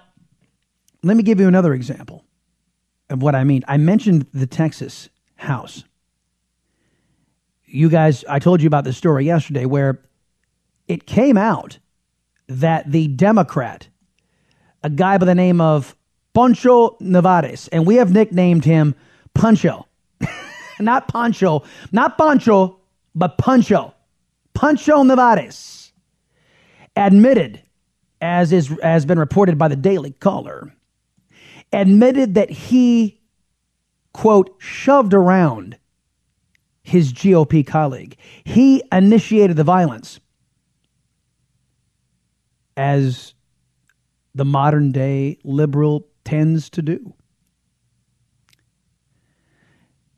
let me give you another example of what I mean. I mentioned the Texas House. You guys, I told you about this story yesterday where it came out that the Democrat a guy by the name of Poncho Nevárez, and we have nicknamed him Puncho. [LAUGHS] not Poncho, not Poncho, but Puncho. Poncho Nevárez admitted, as is has been reported by the Daily Caller, admitted that he quote, shoved around his GOP colleague. He initiated the violence as the modern day liberal tends to do.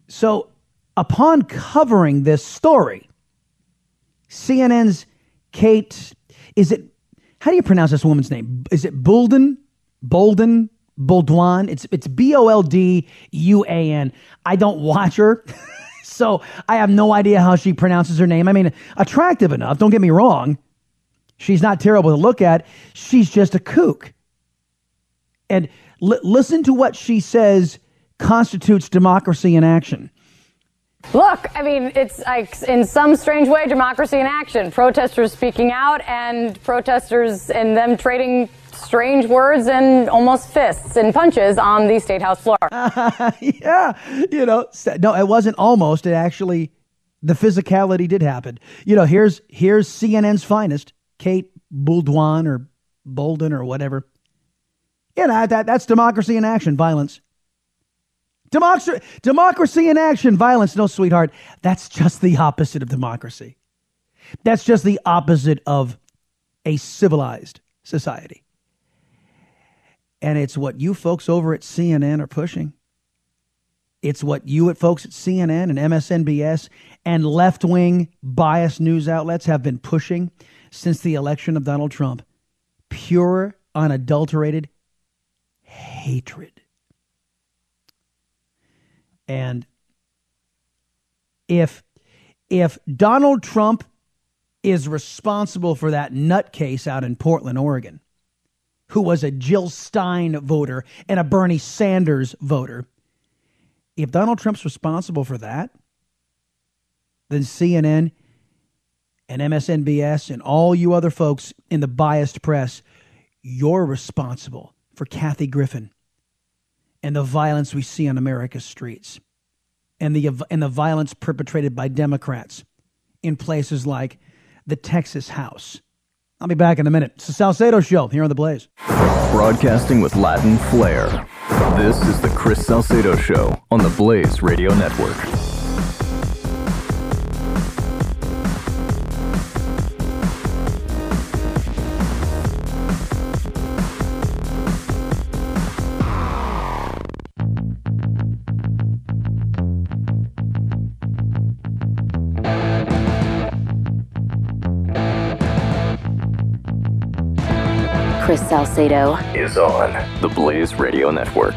So, upon covering this story, CNN's Kate, is it, how do you pronounce this woman's name? Is it Bolden? Bolden? Boldwan? It's, it's B O L D U A N. I don't watch her. [LAUGHS] so I have no idea how she pronounces her name. I mean, attractive enough, don't get me wrong. She's not terrible to look at. She's just a kook. And li- listen to what she says constitutes democracy in action. Look, I mean, it's like in some strange way democracy in action. Protesters speaking out and protesters and them trading strange words and almost fists and punches on the state house floor. [LAUGHS] yeah, you know, no, it wasn't almost. It actually, the physicality did happen. You know, here's here's CNN's finest, Kate Bolduan or Bolden or whatever. Yeah, know, that, that's democracy in action, violence. Democracy, democracy in action, violence. No, sweetheart, that's just the opposite of democracy. That's just the opposite of a civilized society. And it's what you folks over at CNN are pushing. It's what you at folks at CNN and MSNBS and left wing biased news outlets have been pushing since the election of Donald Trump. Pure, unadulterated hatred. And if if Donald Trump is responsible for that nutcase out in Portland, Oregon, who was a Jill Stein voter and a Bernie Sanders voter, if Donald Trump's responsible for that, then CNN and MSNBS and all you other folks in the biased press, you're responsible for Kathy Griffin and the violence we see on America's streets and the, and the violence perpetrated by Democrats in places like the Texas House. I'll be back in a minute. It's the Salcedo Show here on The Blaze. Broadcasting with Latin flair. This is the Chris Salcedo Show on the Blaze Radio Network. Salcedo is on the Blaze Radio Network.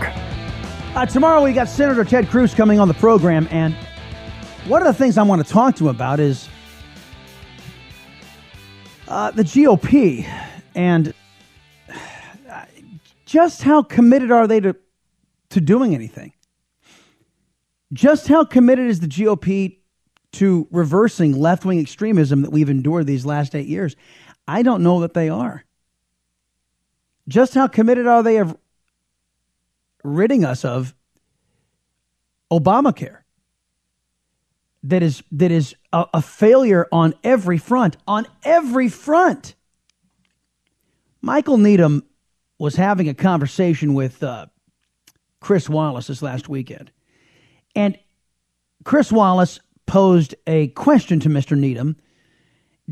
Uh, tomorrow we got Senator Ted Cruz coming on the program, and one of the things I want to talk to him about is uh, the GOP and uh, just how committed are they to to doing anything? Just how committed is the GOP to reversing left wing extremism that we've endured these last eight years? I don't know that they are. Just how committed are they of ridding us of Obamacare? That is that is a, a failure on every front. On every front. Michael Needham was having a conversation with uh, Chris Wallace this last weekend, and Chris Wallace posed a question to Mr. Needham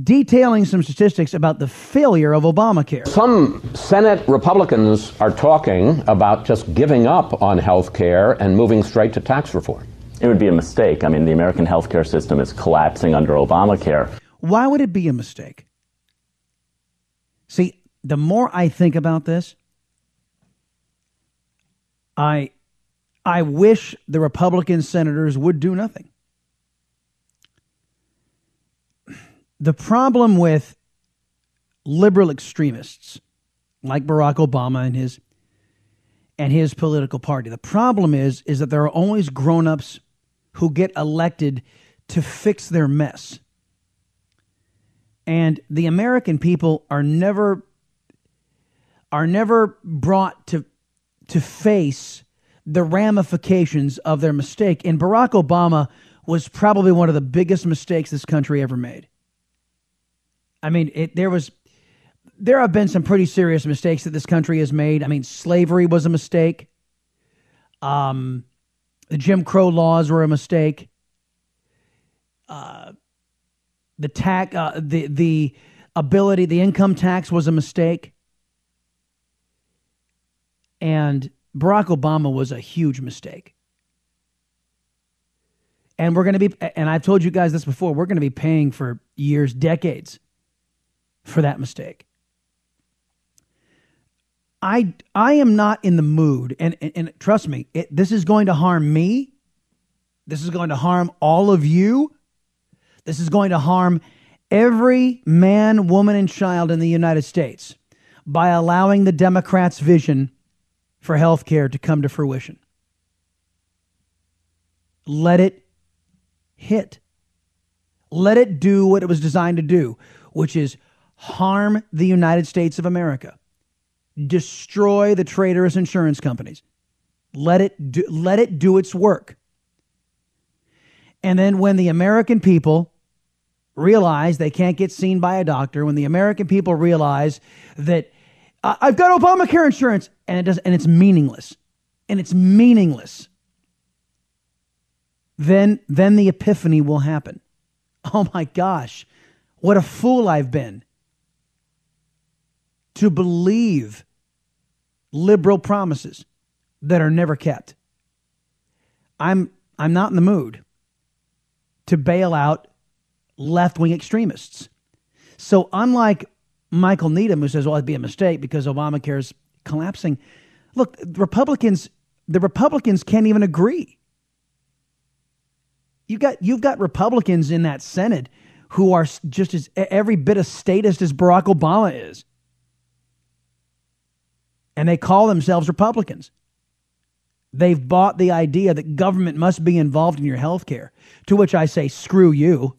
detailing some statistics about the failure of Obamacare. Some Senate Republicans are talking about just giving up on health care and moving straight to tax reform. It would be a mistake. I mean, the American healthcare system is collapsing under Obamacare. Why would it be a mistake? See, the more I think about this, I I wish the Republican senators would do nothing. The problem with liberal extremists like Barack Obama and his and his political party. The problem is is that there are always grown-ups who get elected to fix their mess. And the American people are never are never brought to to face the ramifications of their mistake. And Barack Obama was probably one of the biggest mistakes this country ever made. I mean, it, there was there have been some pretty serious mistakes that this country has made. I mean, slavery was a mistake. Um, The Jim Crow laws were a mistake. Uh, the tax, uh, the the ability, the income tax was a mistake, and Barack Obama was a huge mistake. And we're going to be, and I've told you guys this before, we're going to be paying for years, decades for that mistake. I, I am not in the mood, and, and, and trust me, it, this is going to harm me. This is going to harm all of you. This is going to harm every man, woman, and child in the United States by allowing the Democrats' vision for health care to come to fruition. Let it hit. Let it do what it was designed to do, which is harm the United States of America, destroy the traitorous insurance companies. Let it do, let it do its work. And then when the American people realize they can't get seen by a doctor, when the American people realize that I've got Obamacare insurance and it does and it's meaningless. And it's meaningless. Then then the epiphany will happen. Oh my gosh. What a fool I've been to believe liberal promises that are never kept. I'm I'm not in the mood to bail out left-wing extremists. So unlike Michael Needham, who says, well, it'd be a mistake because Obamacare is collapsing. Look, Republicans, the Republicans can't even agree. You got you've got Republicans in that Senate who are just as every bit as statist as Barack Obama is. And they call themselves Republicans. They've bought the idea that government must be involved in your health care. To which I say, screw you.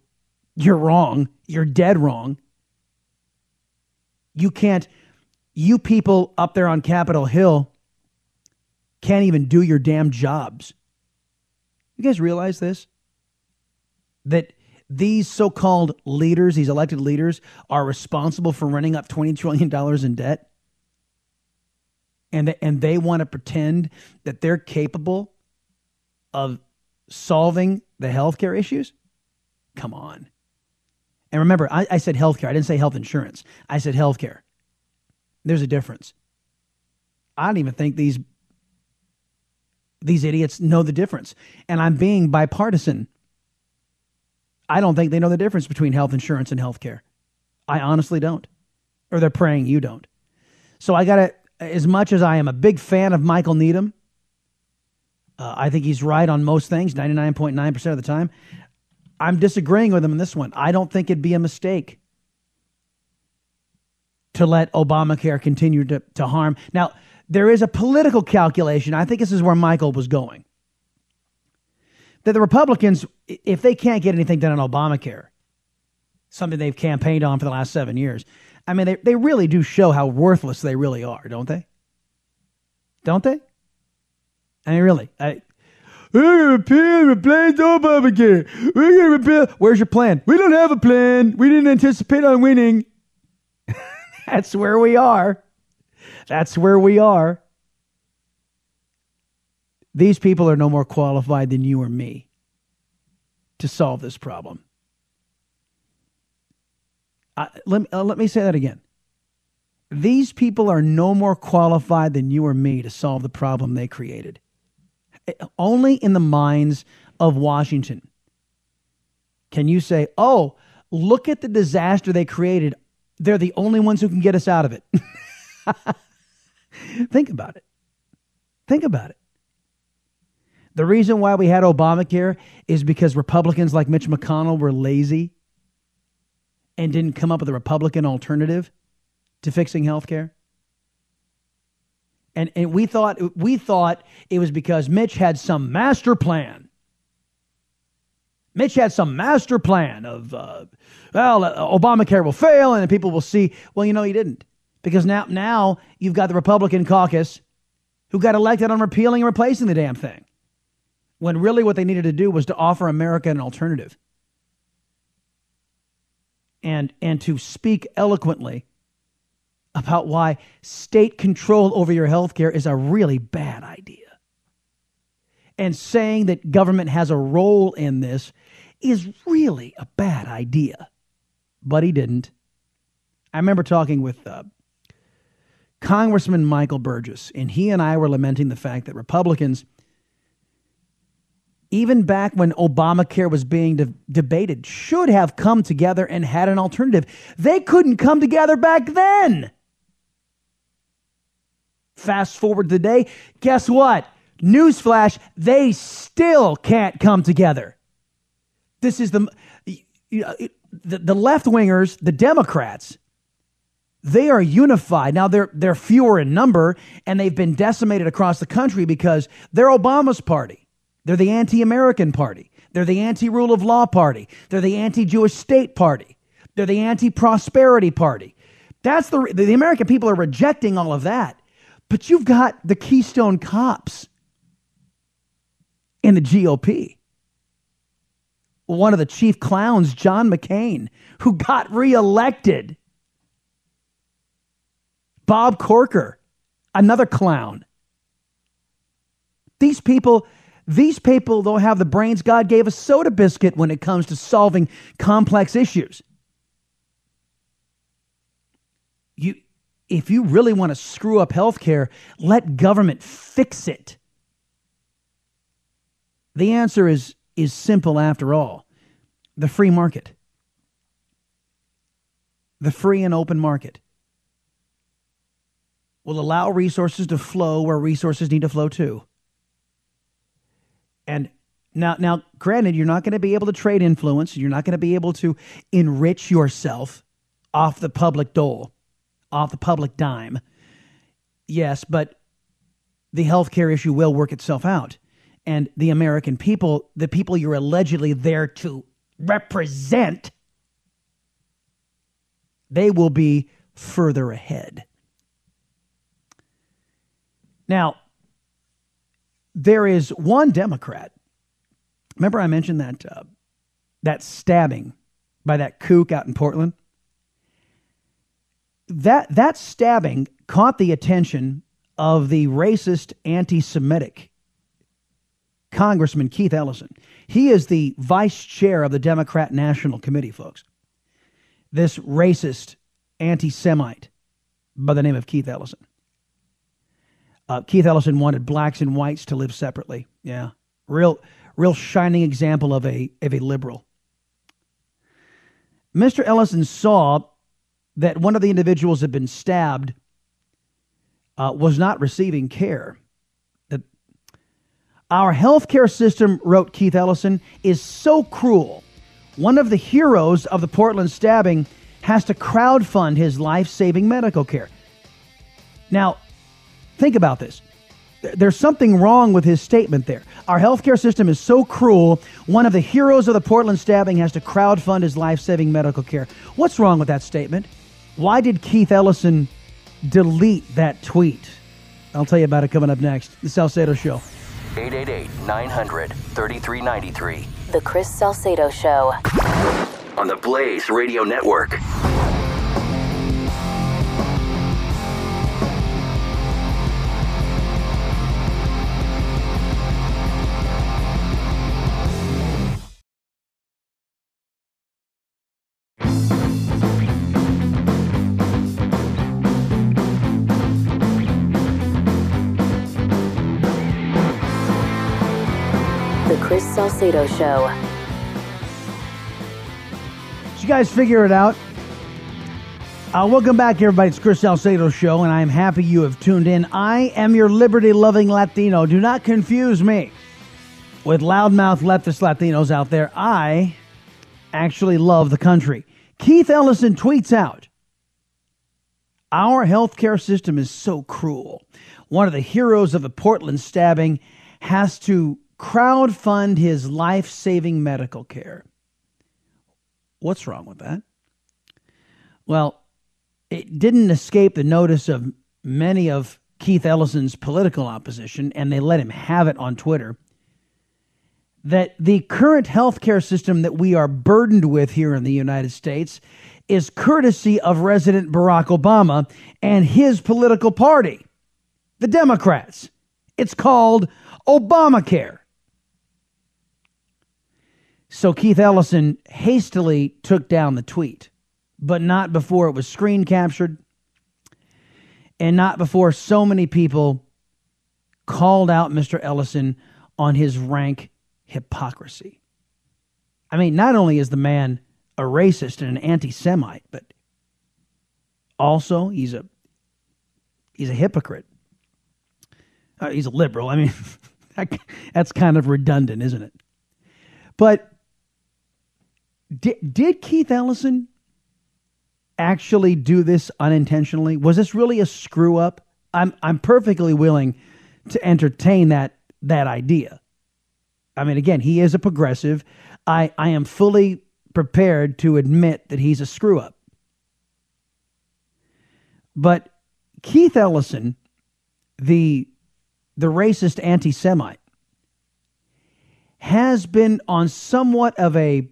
You're wrong. You're dead wrong. You can't, you people up there on Capitol Hill can't even do your damn jobs. You guys realize this? That these so called leaders, these elected leaders, are responsible for running up $20 trillion in debt? And they, and they want to pretend that they're capable of solving the healthcare issues? Come on. And remember, I, I said healthcare. I didn't say health insurance. I said healthcare. There's a difference. I don't even think these these idiots know the difference. And I'm being bipartisan. I don't think they know the difference between health insurance and healthcare. I honestly don't. Or they're praying you don't. So I got to, as much as I am a big fan of Michael Needham, uh, I think he's right on most things, 99.9% of the time. I'm disagreeing with him in this one. I don't think it'd be a mistake to let Obamacare continue to, to harm. Now, there is a political calculation. I think this is where Michael was going. That the Republicans, if they can't get anything done on Obamacare, something they've campaigned on for the last seven years, I mean, they, they really do show how worthless they really are, don't they? Don't they? I mean, really. I, we're gonna repeal, replace Obamacare. We're gonna repeal. Where's your plan? We don't have a plan. We didn't anticipate on winning. [LAUGHS] That's where we are. That's where we are. These people are no more qualified than you or me to solve this problem. Uh, let, uh, let me say that again. These people are no more qualified than you or me to solve the problem they created only in the minds of Washington can you say, oh, look at the disaster they created. They're the only ones who can get us out of it. [LAUGHS] Think about it. Think about it. The reason why we had Obamacare is because Republicans like Mitch McConnell were lazy and didn't come up with a Republican alternative to fixing health care. And, and we thought we thought it was because Mitch had some master plan. Mitch had some master plan of, uh, well, uh, Obamacare will fail and people will see. Well, you know, he didn't. Because now, now you've got the Republican caucus who got elected on repealing and replacing the damn thing. When really what they needed to do was to offer America an alternative. And, and to speak eloquently about why state control over your health care is a really bad idea. and saying that government has a role in this is really a bad idea. But he didn't. I remember talking with uh, Congressman Michael Burgess, and he and I were lamenting the fact that Republicans, even back when Obamacare was being de- debated, should have come together and had an alternative. They couldn't come together back then. Fast forward today, guess what? Newsflash, they still can't come together. This is the the, the left wingers, the Democrats, they are unified. Now they're they're fewer in number and they've been decimated across the country because they're Obama's party. They're the anti-American party. They're the anti-rule of law party. They're the anti-Jewish state party. They're the anti-prosperity party. That's the the American people are rejecting all of that. But you've got the Keystone cops in the GOP. One of the chief clowns, John McCain, who got reelected. Bob Corker, another clown. These people, these people don't have the brains God gave a soda biscuit when it comes to solving complex issues. You, if you really want to screw up healthcare, let government fix it. The answer is is simple after all. The free market. The free and open market will allow resources to flow where resources need to flow to. And now now granted you're not going to be able to trade influence, you're not going to be able to enrich yourself off the public dole off the public dime. Yes, but the healthcare issue will work itself out. And the American people, the people you're allegedly there to represent, they will be further ahead. Now, there is one Democrat. Remember, I mentioned that uh, that stabbing by that kook out in Portland that that stabbing caught the attention of the racist anti-Semitic Congressman Keith Ellison. He is the vice chair of the Democrat National Committee, folks. This racist anti-Semite by the name of Keith Ellison. Uh, Keith Ellison wanted blacks and whites to live separately. Yeah, real, real shining example of a of a liberal. Mr. Ellison saw that one of the individuals had been stabbed uh, was not receiving care. That our healthcare system, wrote Keith Ellison, is so cruel. One of the heroes of the Portland stabbing has to crowdfund his life saving medical care. Now, think about this. There's something wrong with his statement there. Our healthcare system is so cruel, one of the heroes of the Portland stabbing has to crowdfund his life saving medical care. What's wrong with that statement? Why did Keith Ellison delete that tweet? I'll tell you about it coming up next. The Salcedo Show. 888 900 3393. The Chris Salcedo Show. On the Blaze Radio Network. Show. Did you guys figure it out? Uh, welcome back, everybody. It's Chris Salcedo Show, and I'm happy you have tuned in. I am your liberty loving Latino. Do not confuse me with loudmouth leftist Latinos out there. I actually love the country. Keith Ellison tweets out Our healthcare system is so cruel. One of the heroes of the Portland stabbing has to crowdfund his life saving medical care. What's wrong with that? Well, it didn't escape the notice of many of Keith Ellison's political opposition, and they let him have it on Twitter. That the current healthcare system that we are burdened with here in the United States is courtesy of President Barack Obama and his political party, the Democrats. It's called Obamacare. So Keith Ellison hastily took down the tweet, but not before it was screen captured and not before so many people called out Mr. Ellison on his rank hypocrisy. I mean, not only is the man a racist and an anti-Semite, but also he's a he's a hypocrite. Uh, he's a liberal. I mean, [LAUGHS] that's kind of redundant, isn't it? But did, did Keith Ellison actually do this unintentionally? Was this really a screw up? I'm I'm perfectly willing to entertain that that idea. I mean, again, he is a progressive. I, I am fully prepared to admit that he's a screw up. But Keith Ellison, the the racist anti Semite, has been on somewhat of a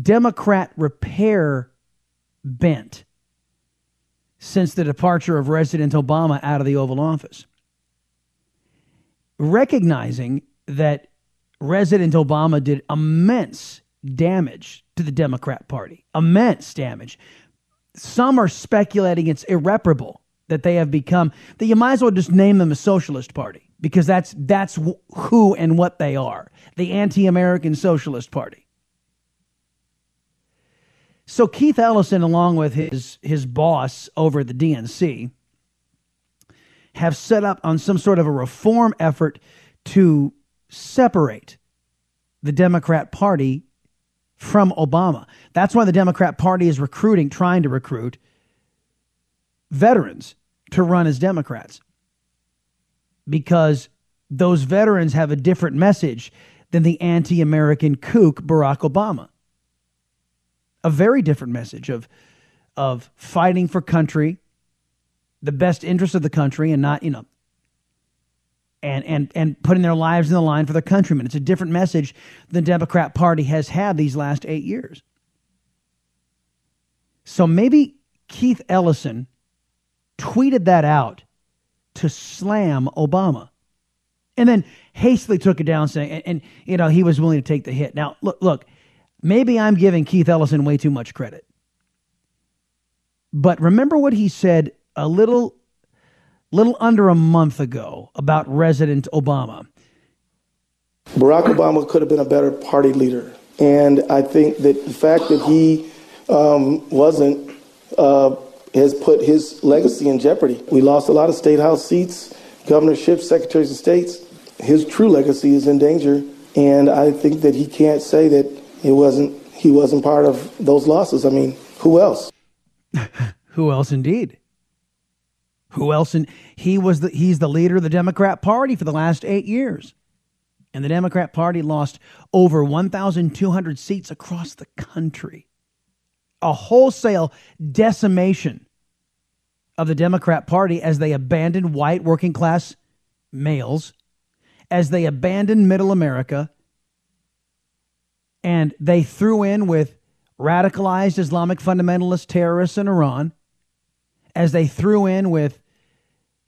Democrat repair bent since the departure of President Obama out of the Oval Office. Recognizing that President Obama did immense damage to the Democrat Party, immense damage. Some are speculating it's irreparable that they have become that you might as well just name them a socialist party because that's that's who and what they are the anti-american socialist party so keith ellison along with his his boss over at the dnc have set up on some sort of a reform effort to separate the democrat party from obama that's why the democrat party is recruiting trying to recruit veterans to run as democrats because those veterans have a different message than the anti American kook Barack Obama. A very different message of, of fighting for country, the best interest of the country, and not, you know, and, and, and putting their lives in the line for their countrymen. It's a different message than the Democrat Party has had these last eight years. So maybe Keith Ellison tweeted that out to slam Obama. And then hastily took it down saying, and, and, you know, he was willing to take the hit. Now, look, look, maybe I'm giving Keith Ellison way too much credit. But remember what he said a little, little under a month ago about President Obama. Barack Obama could have been a better party leader. And I think that the fact that he um, wasn't uh, has put his legacy in jeopardy. We lost a lot of state house seats, governorships, secretaries of states. His true legacy is in danger, and I think that he can't say that it wasn't he wasn't part of those losses. I mean, who else? [LAUGHS] who else indeed? Who else in he was the he's the leader of the Democrat Party for the last 8 years. And the Democrat Party lost over 1,200 seats across the country a wholesale decimation of the Democrat Party as they abandoned white working class males, as they abandoned middle America, and they threw in with radicalized Islamic fundamentalist terrorists in Iran, as they threw in with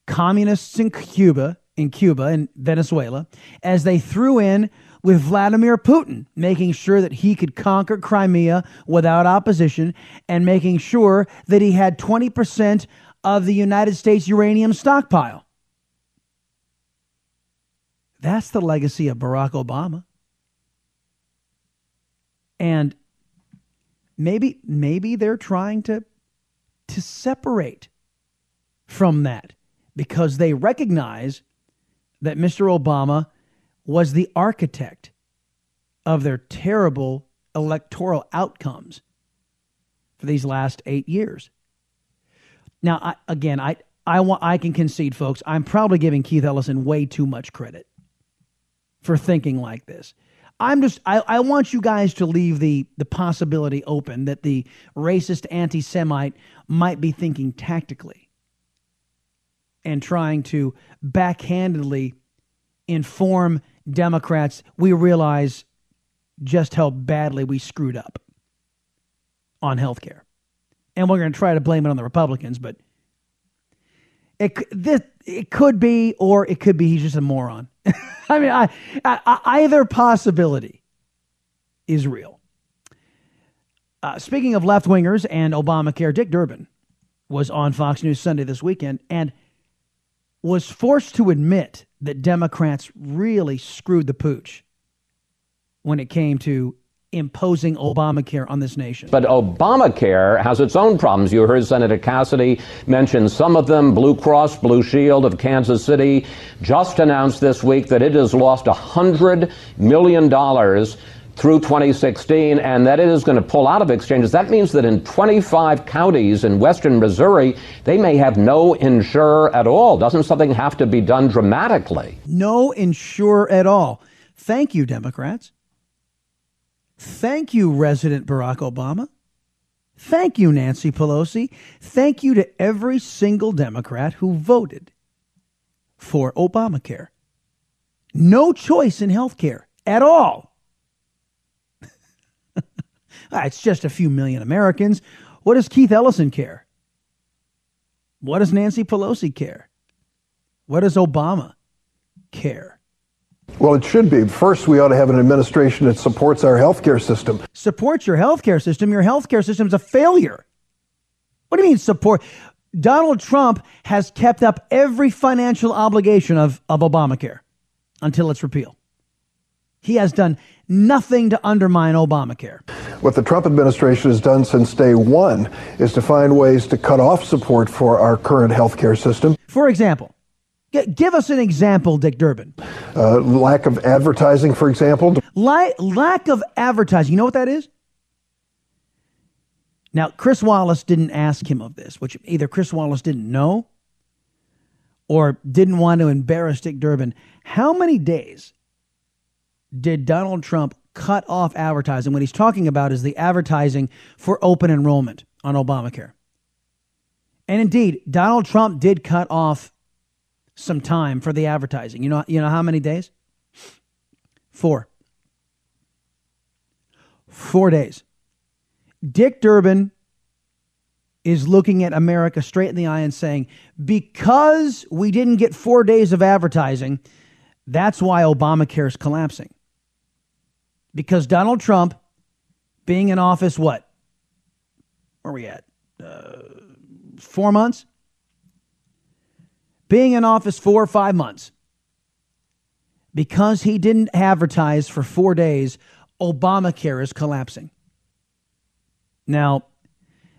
communists in Cuba, in Cuba and Venezuela, as they threw in with Vladimir Putin, making sure that he could conquer Crimea without opposition and making sure that he had 20% of the United States uranium stockpile. That's the legacy of Barack Obama. And maybe maybe they're trying to to separate from that because they recognize that Mr. Obama was the architect of their terrible electoral outcomes for these last eight years. Now, I, again, I, I, want, I can concede, folks, I'm probably giving Keith Ellison way too much credit for thinking like this. I'm just I, I want you guys to leave the the possibility open that the racist anti-Semite might be thinking tactically and trying to backhandedly inform Democrats, we realize just how badly we screwed up on health care. And we're going to try to blame it on the Republicans, but it, this, it could be, or it could be he's just a moron. [LAUGHS] I mean, I, I, either possibility is real. Uh, speaking of left wingers and Obamacare, Dick Durbin was on Fox News Sunday this weekend and was forced to admit that Democrats really screwed the pooch when it came to imposing Obamacare on this nation. But Obamacare has its own problems. You heard Senator Cassidy mention some of them. Blue Cross Blue Shield of Kansas City just announced this week that it has lost $100 million through 2016 and that it is going to pull out of exchanges. That means that in 25 counties in western Missouri, they may have no insurer at all. Doesn't something have to be done dramatically? No insurer at all. Thank you, Democrats. Thank you, Resident Barack Obama. Thank you, Nancy Pelosi. Thank you to every single Democrat who voted for Obamacare. No choice in health care at all. [LAUGHS] It's just a few million Americans. What does Keith Ellison care? What does Nancy Pelosi care? What does Obama care? Well, it should be. First, we ought to have an administration that supports our healthcare system. Supports your healthcare system. Your healthcare system is a failure. What do you mean support? Donald Trump has kept up every financial obligation of, of Obamacare until its repeal. He has done nothing to undermine Obamacare. What the Trump administration has done since day one is to find ways to cut off support for our current healthcare system. For example, give us an example, Dick Durbin. Uh, lack of advertising, for example. Li- lack of advertising. You know what that is? Now, Chris Wallace didn't ask him of this, which either Chris Wallace didn't know or didn't want to embarrass Dick Durbin. How many days did Donald Trump cut off advertising? What he's talking about is the advertising for open enrollment on Obamacare. And indeed, Donald Trump did cut off some time for the advertising. You know, you know how many days? Four. Four days. Dick Durbin is looking at America straight in the eye and saying, because we didn't get four days of advertising, that's why Obamacare is collapsing. Because Donald Trump, being in office, what? Where are we at? Uh, four months? Being in office four or five months. Because he didn't advertise for four days, Obamacare is collapsing. Now,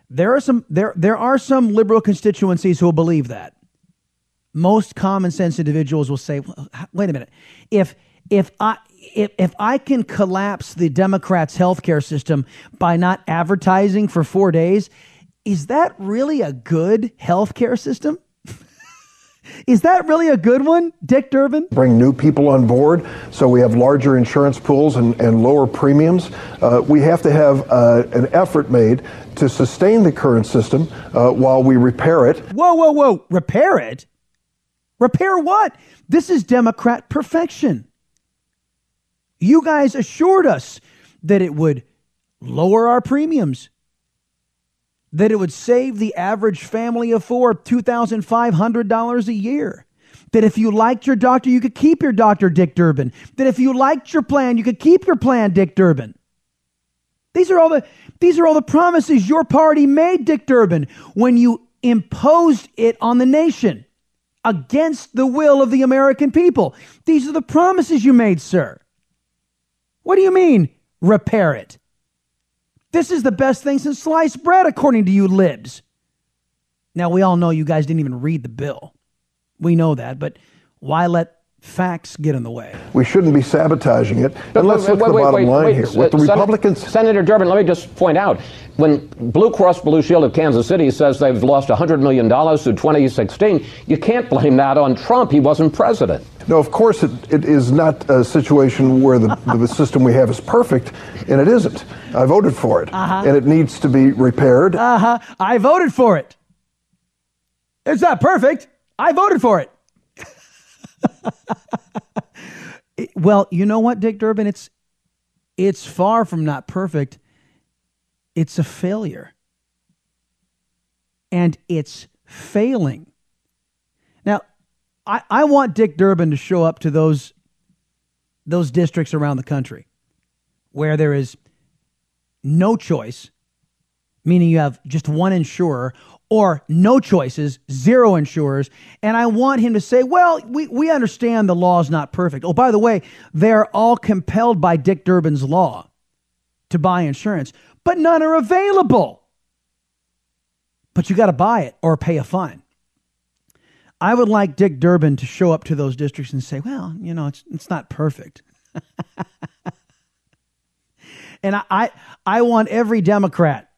there are some there there are some liberal constituencies who will believe that. Most common sense individuals will say, "Wait a minute. If if I if, if I can collapse the Democrats' healthcare system by not advertising for 4 days, is that really a good healthcare system?" Is that really a good one, Dick Durbin? Bring new people on board so we have larger insurance pools and, and lower premiums. Uh, we have to have uh, an effort made to sustain the current system uh, while we repair it. Whoa, whoa, whoa. Repair it? Repair what? This is Democrat perfection. You guys assured us that it would lower our premiums, that it would save the average family of four $2,500 a year. That if you liked your doctor, you could keep your doctor, Dick Durbin. That if you liked your plan, you could keep your plan, Dick Durbin. These are all the these are all the promises your party made, Dick Durbin, when you imposed it on the nation against the will of the American people. These are the promises you made, sir. What do you mean, repair it? This is the best thing since sliced bread, according to you libs. Now, we all know you guys didn't even read the bill. We know that, but why let facts get in the way? We shouldn't be sabotaging it. But And let's look wait, at the wait, bottom wait, line wait, here. Sen- What the Sen- Republicans Senator Durbin, let me just point out when Blue Cross Blue Shield of Kansas City says they've lost $100 million through 2016, you can't blame that on Trump. He wasn't president. No, of course, it, it is not a situation where the, the system we have is perfect, and it isn't. I voted for it, Uh-huh. and it needs to be repaired. Uh huh. I voted for it. It's not perfect. I voted for it. [LAUGHS] It- well, you know what, Dick Durbin? It's it's far from not perfect. It's a failure. And it's failing. I, I want Dick Durbin to show up to those those districts around the country where there is no choice, meaning you have just one insurer, or no choices, zero insurers. And I want him to say, well, we, we understand the law is not perfect. Oh, by the way, they're all compelled by Dick Durbin's law to buy insurance, but none are available. But you got to buy it or pay a fine. I would like Dick Durbin to show up to those districts and say, well, you know, it's, it's not perfect. [LAUGHS] and I, I, I want every Democrat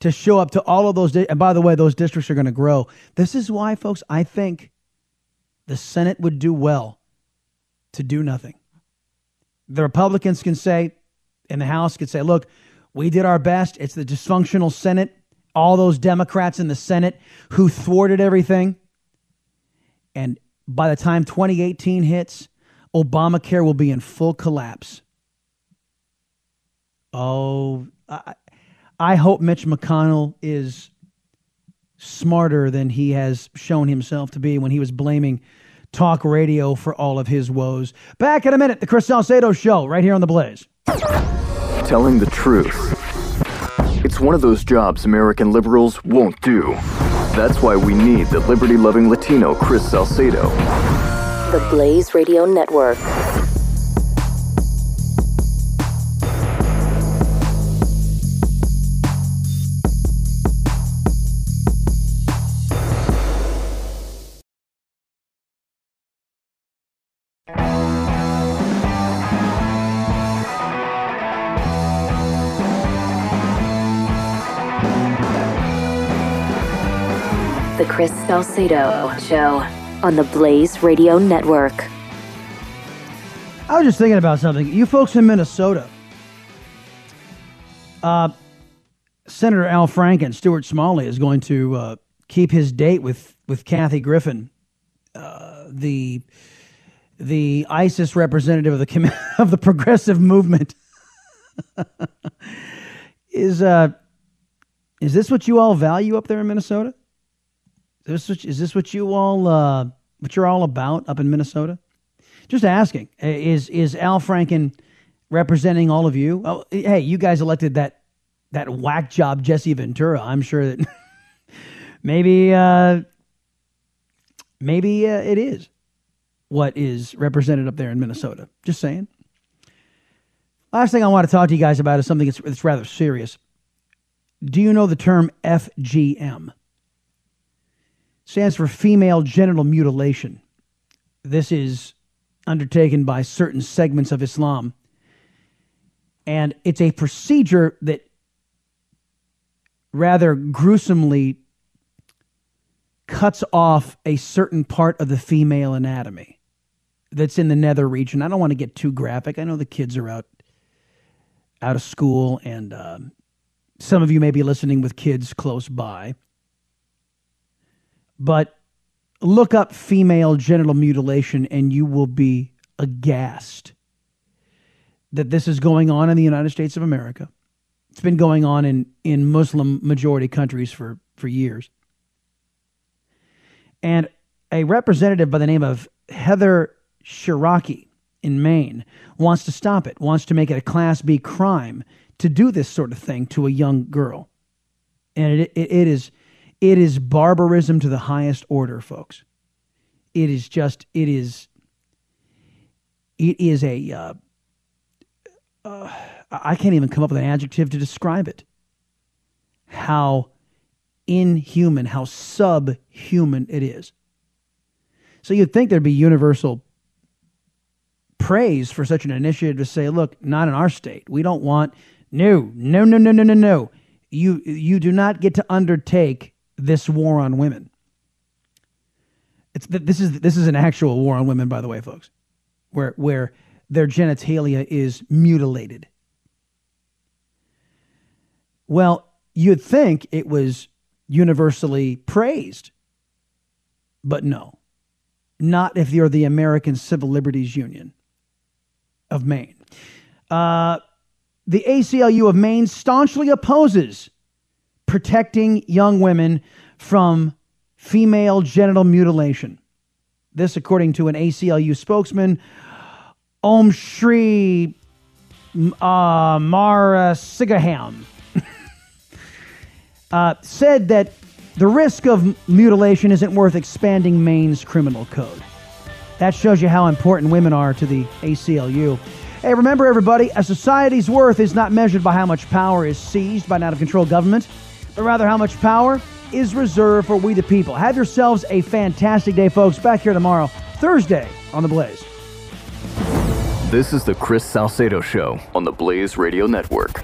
to show up to all of those. Di- and by the way, those districts are going to grow. This is why, folks, I think the Senate would do well to do nothing. The Republicans can say, and the House could say, look, we did our best. It's the dysfunctional Senate, all those Democrats in the Senate who thwarted everything. And by the time 2018 hits, Obamacare will be in full collapse. Oh, I, I hope Mitch McConnell is smarter than he has shown himself to be when he was blaming talk radio for all of his woes. Back in a minute, the Chris Salcedo Show, right here on The Blaze. Telling the truth. It's one of those jobs American liberals won't do. That's why we need the liberty loving Latino Chris Salcedo. The Blaze Radio Network. Chris Salcedo Show on the Blaze Radio Network. I was just thinking about something. You folks in Minnesota, uh, Senator Al Franken, Stuart Smalley, is going to uh, keep his date with with Kathy Griffin, uh, the the ISIS representative of the [LAUGHS] of the progressive movement. [LAUGHS] is uh is this what you all value up there in Minnesota? Is this what, is this what you all uh, what you're all about up in Minnesota? Just asking. Is is Al Franken representing all of you? Oh, hey, you guys elected that that whack job Jesse Ventura. I'm sure that [LAUGHS] maybe uh, maybe uh, it is what is represented up there in Minnesota. Just saying. Last thing I want to talk to you guys about is something that's, that's rather serious. Do you know the term FGM? Stands for female genital mutilation. This is undertaken by certain segments of Islam. And it's a procedure that rather gruesomely cuts off a certain part of the female anatomy that's in the nether region. I don't want to get too graphic. I know the kids are out out of school, and um, some of you may be listening with kids close by. But look up female genital mutilation and you will be aghast that this is going on in the United States of America. It's been going on in, in Muslim majority countries for, for years. And a representative by the name of Heather Sirocki in Maine wants to stop it, wants to make it a Class B crime to do this sort of thing to a young girl. And it, it, it is it is barbarism to the highest order, folks. It is just, it is, it is a, uh, uh, I can't even come up with an adjective to describe it. How inhuman, how subhuman it is. So you'd think there'd be universal praise for such an initiative to say, look, not in our state. We don't want, no, no, no, no, no, no, no. You, you do not get to undertake this war on women. It's this is this is an actual war on women, by the way, folks, where where their genitalia is mutilated. Well, you'd think it was universally praised, but no, not if you're the American Civil Liberties Union of Maine. Uh, the ACLU of Maine staunchly opposes protecting young women from female genital mutilation. This, according to an ACLU spokesman, Oamshri uh, Mara Sigaham [LAUGHS] uh, said that the risk of mutilation isn't worth expanding Maine's criminal code. That shows you how important women are to the ACLU. Hey, remember, everybody, a society's worth is not measured by how much power is seized by an out of control government, but rather how much power is reserved for we the people. Have yourselves a fantastic day, folks. Back here tomorrow, Thursday, on The Blaze. This is the Chris Salcedo Show on the Blaze Radio Network.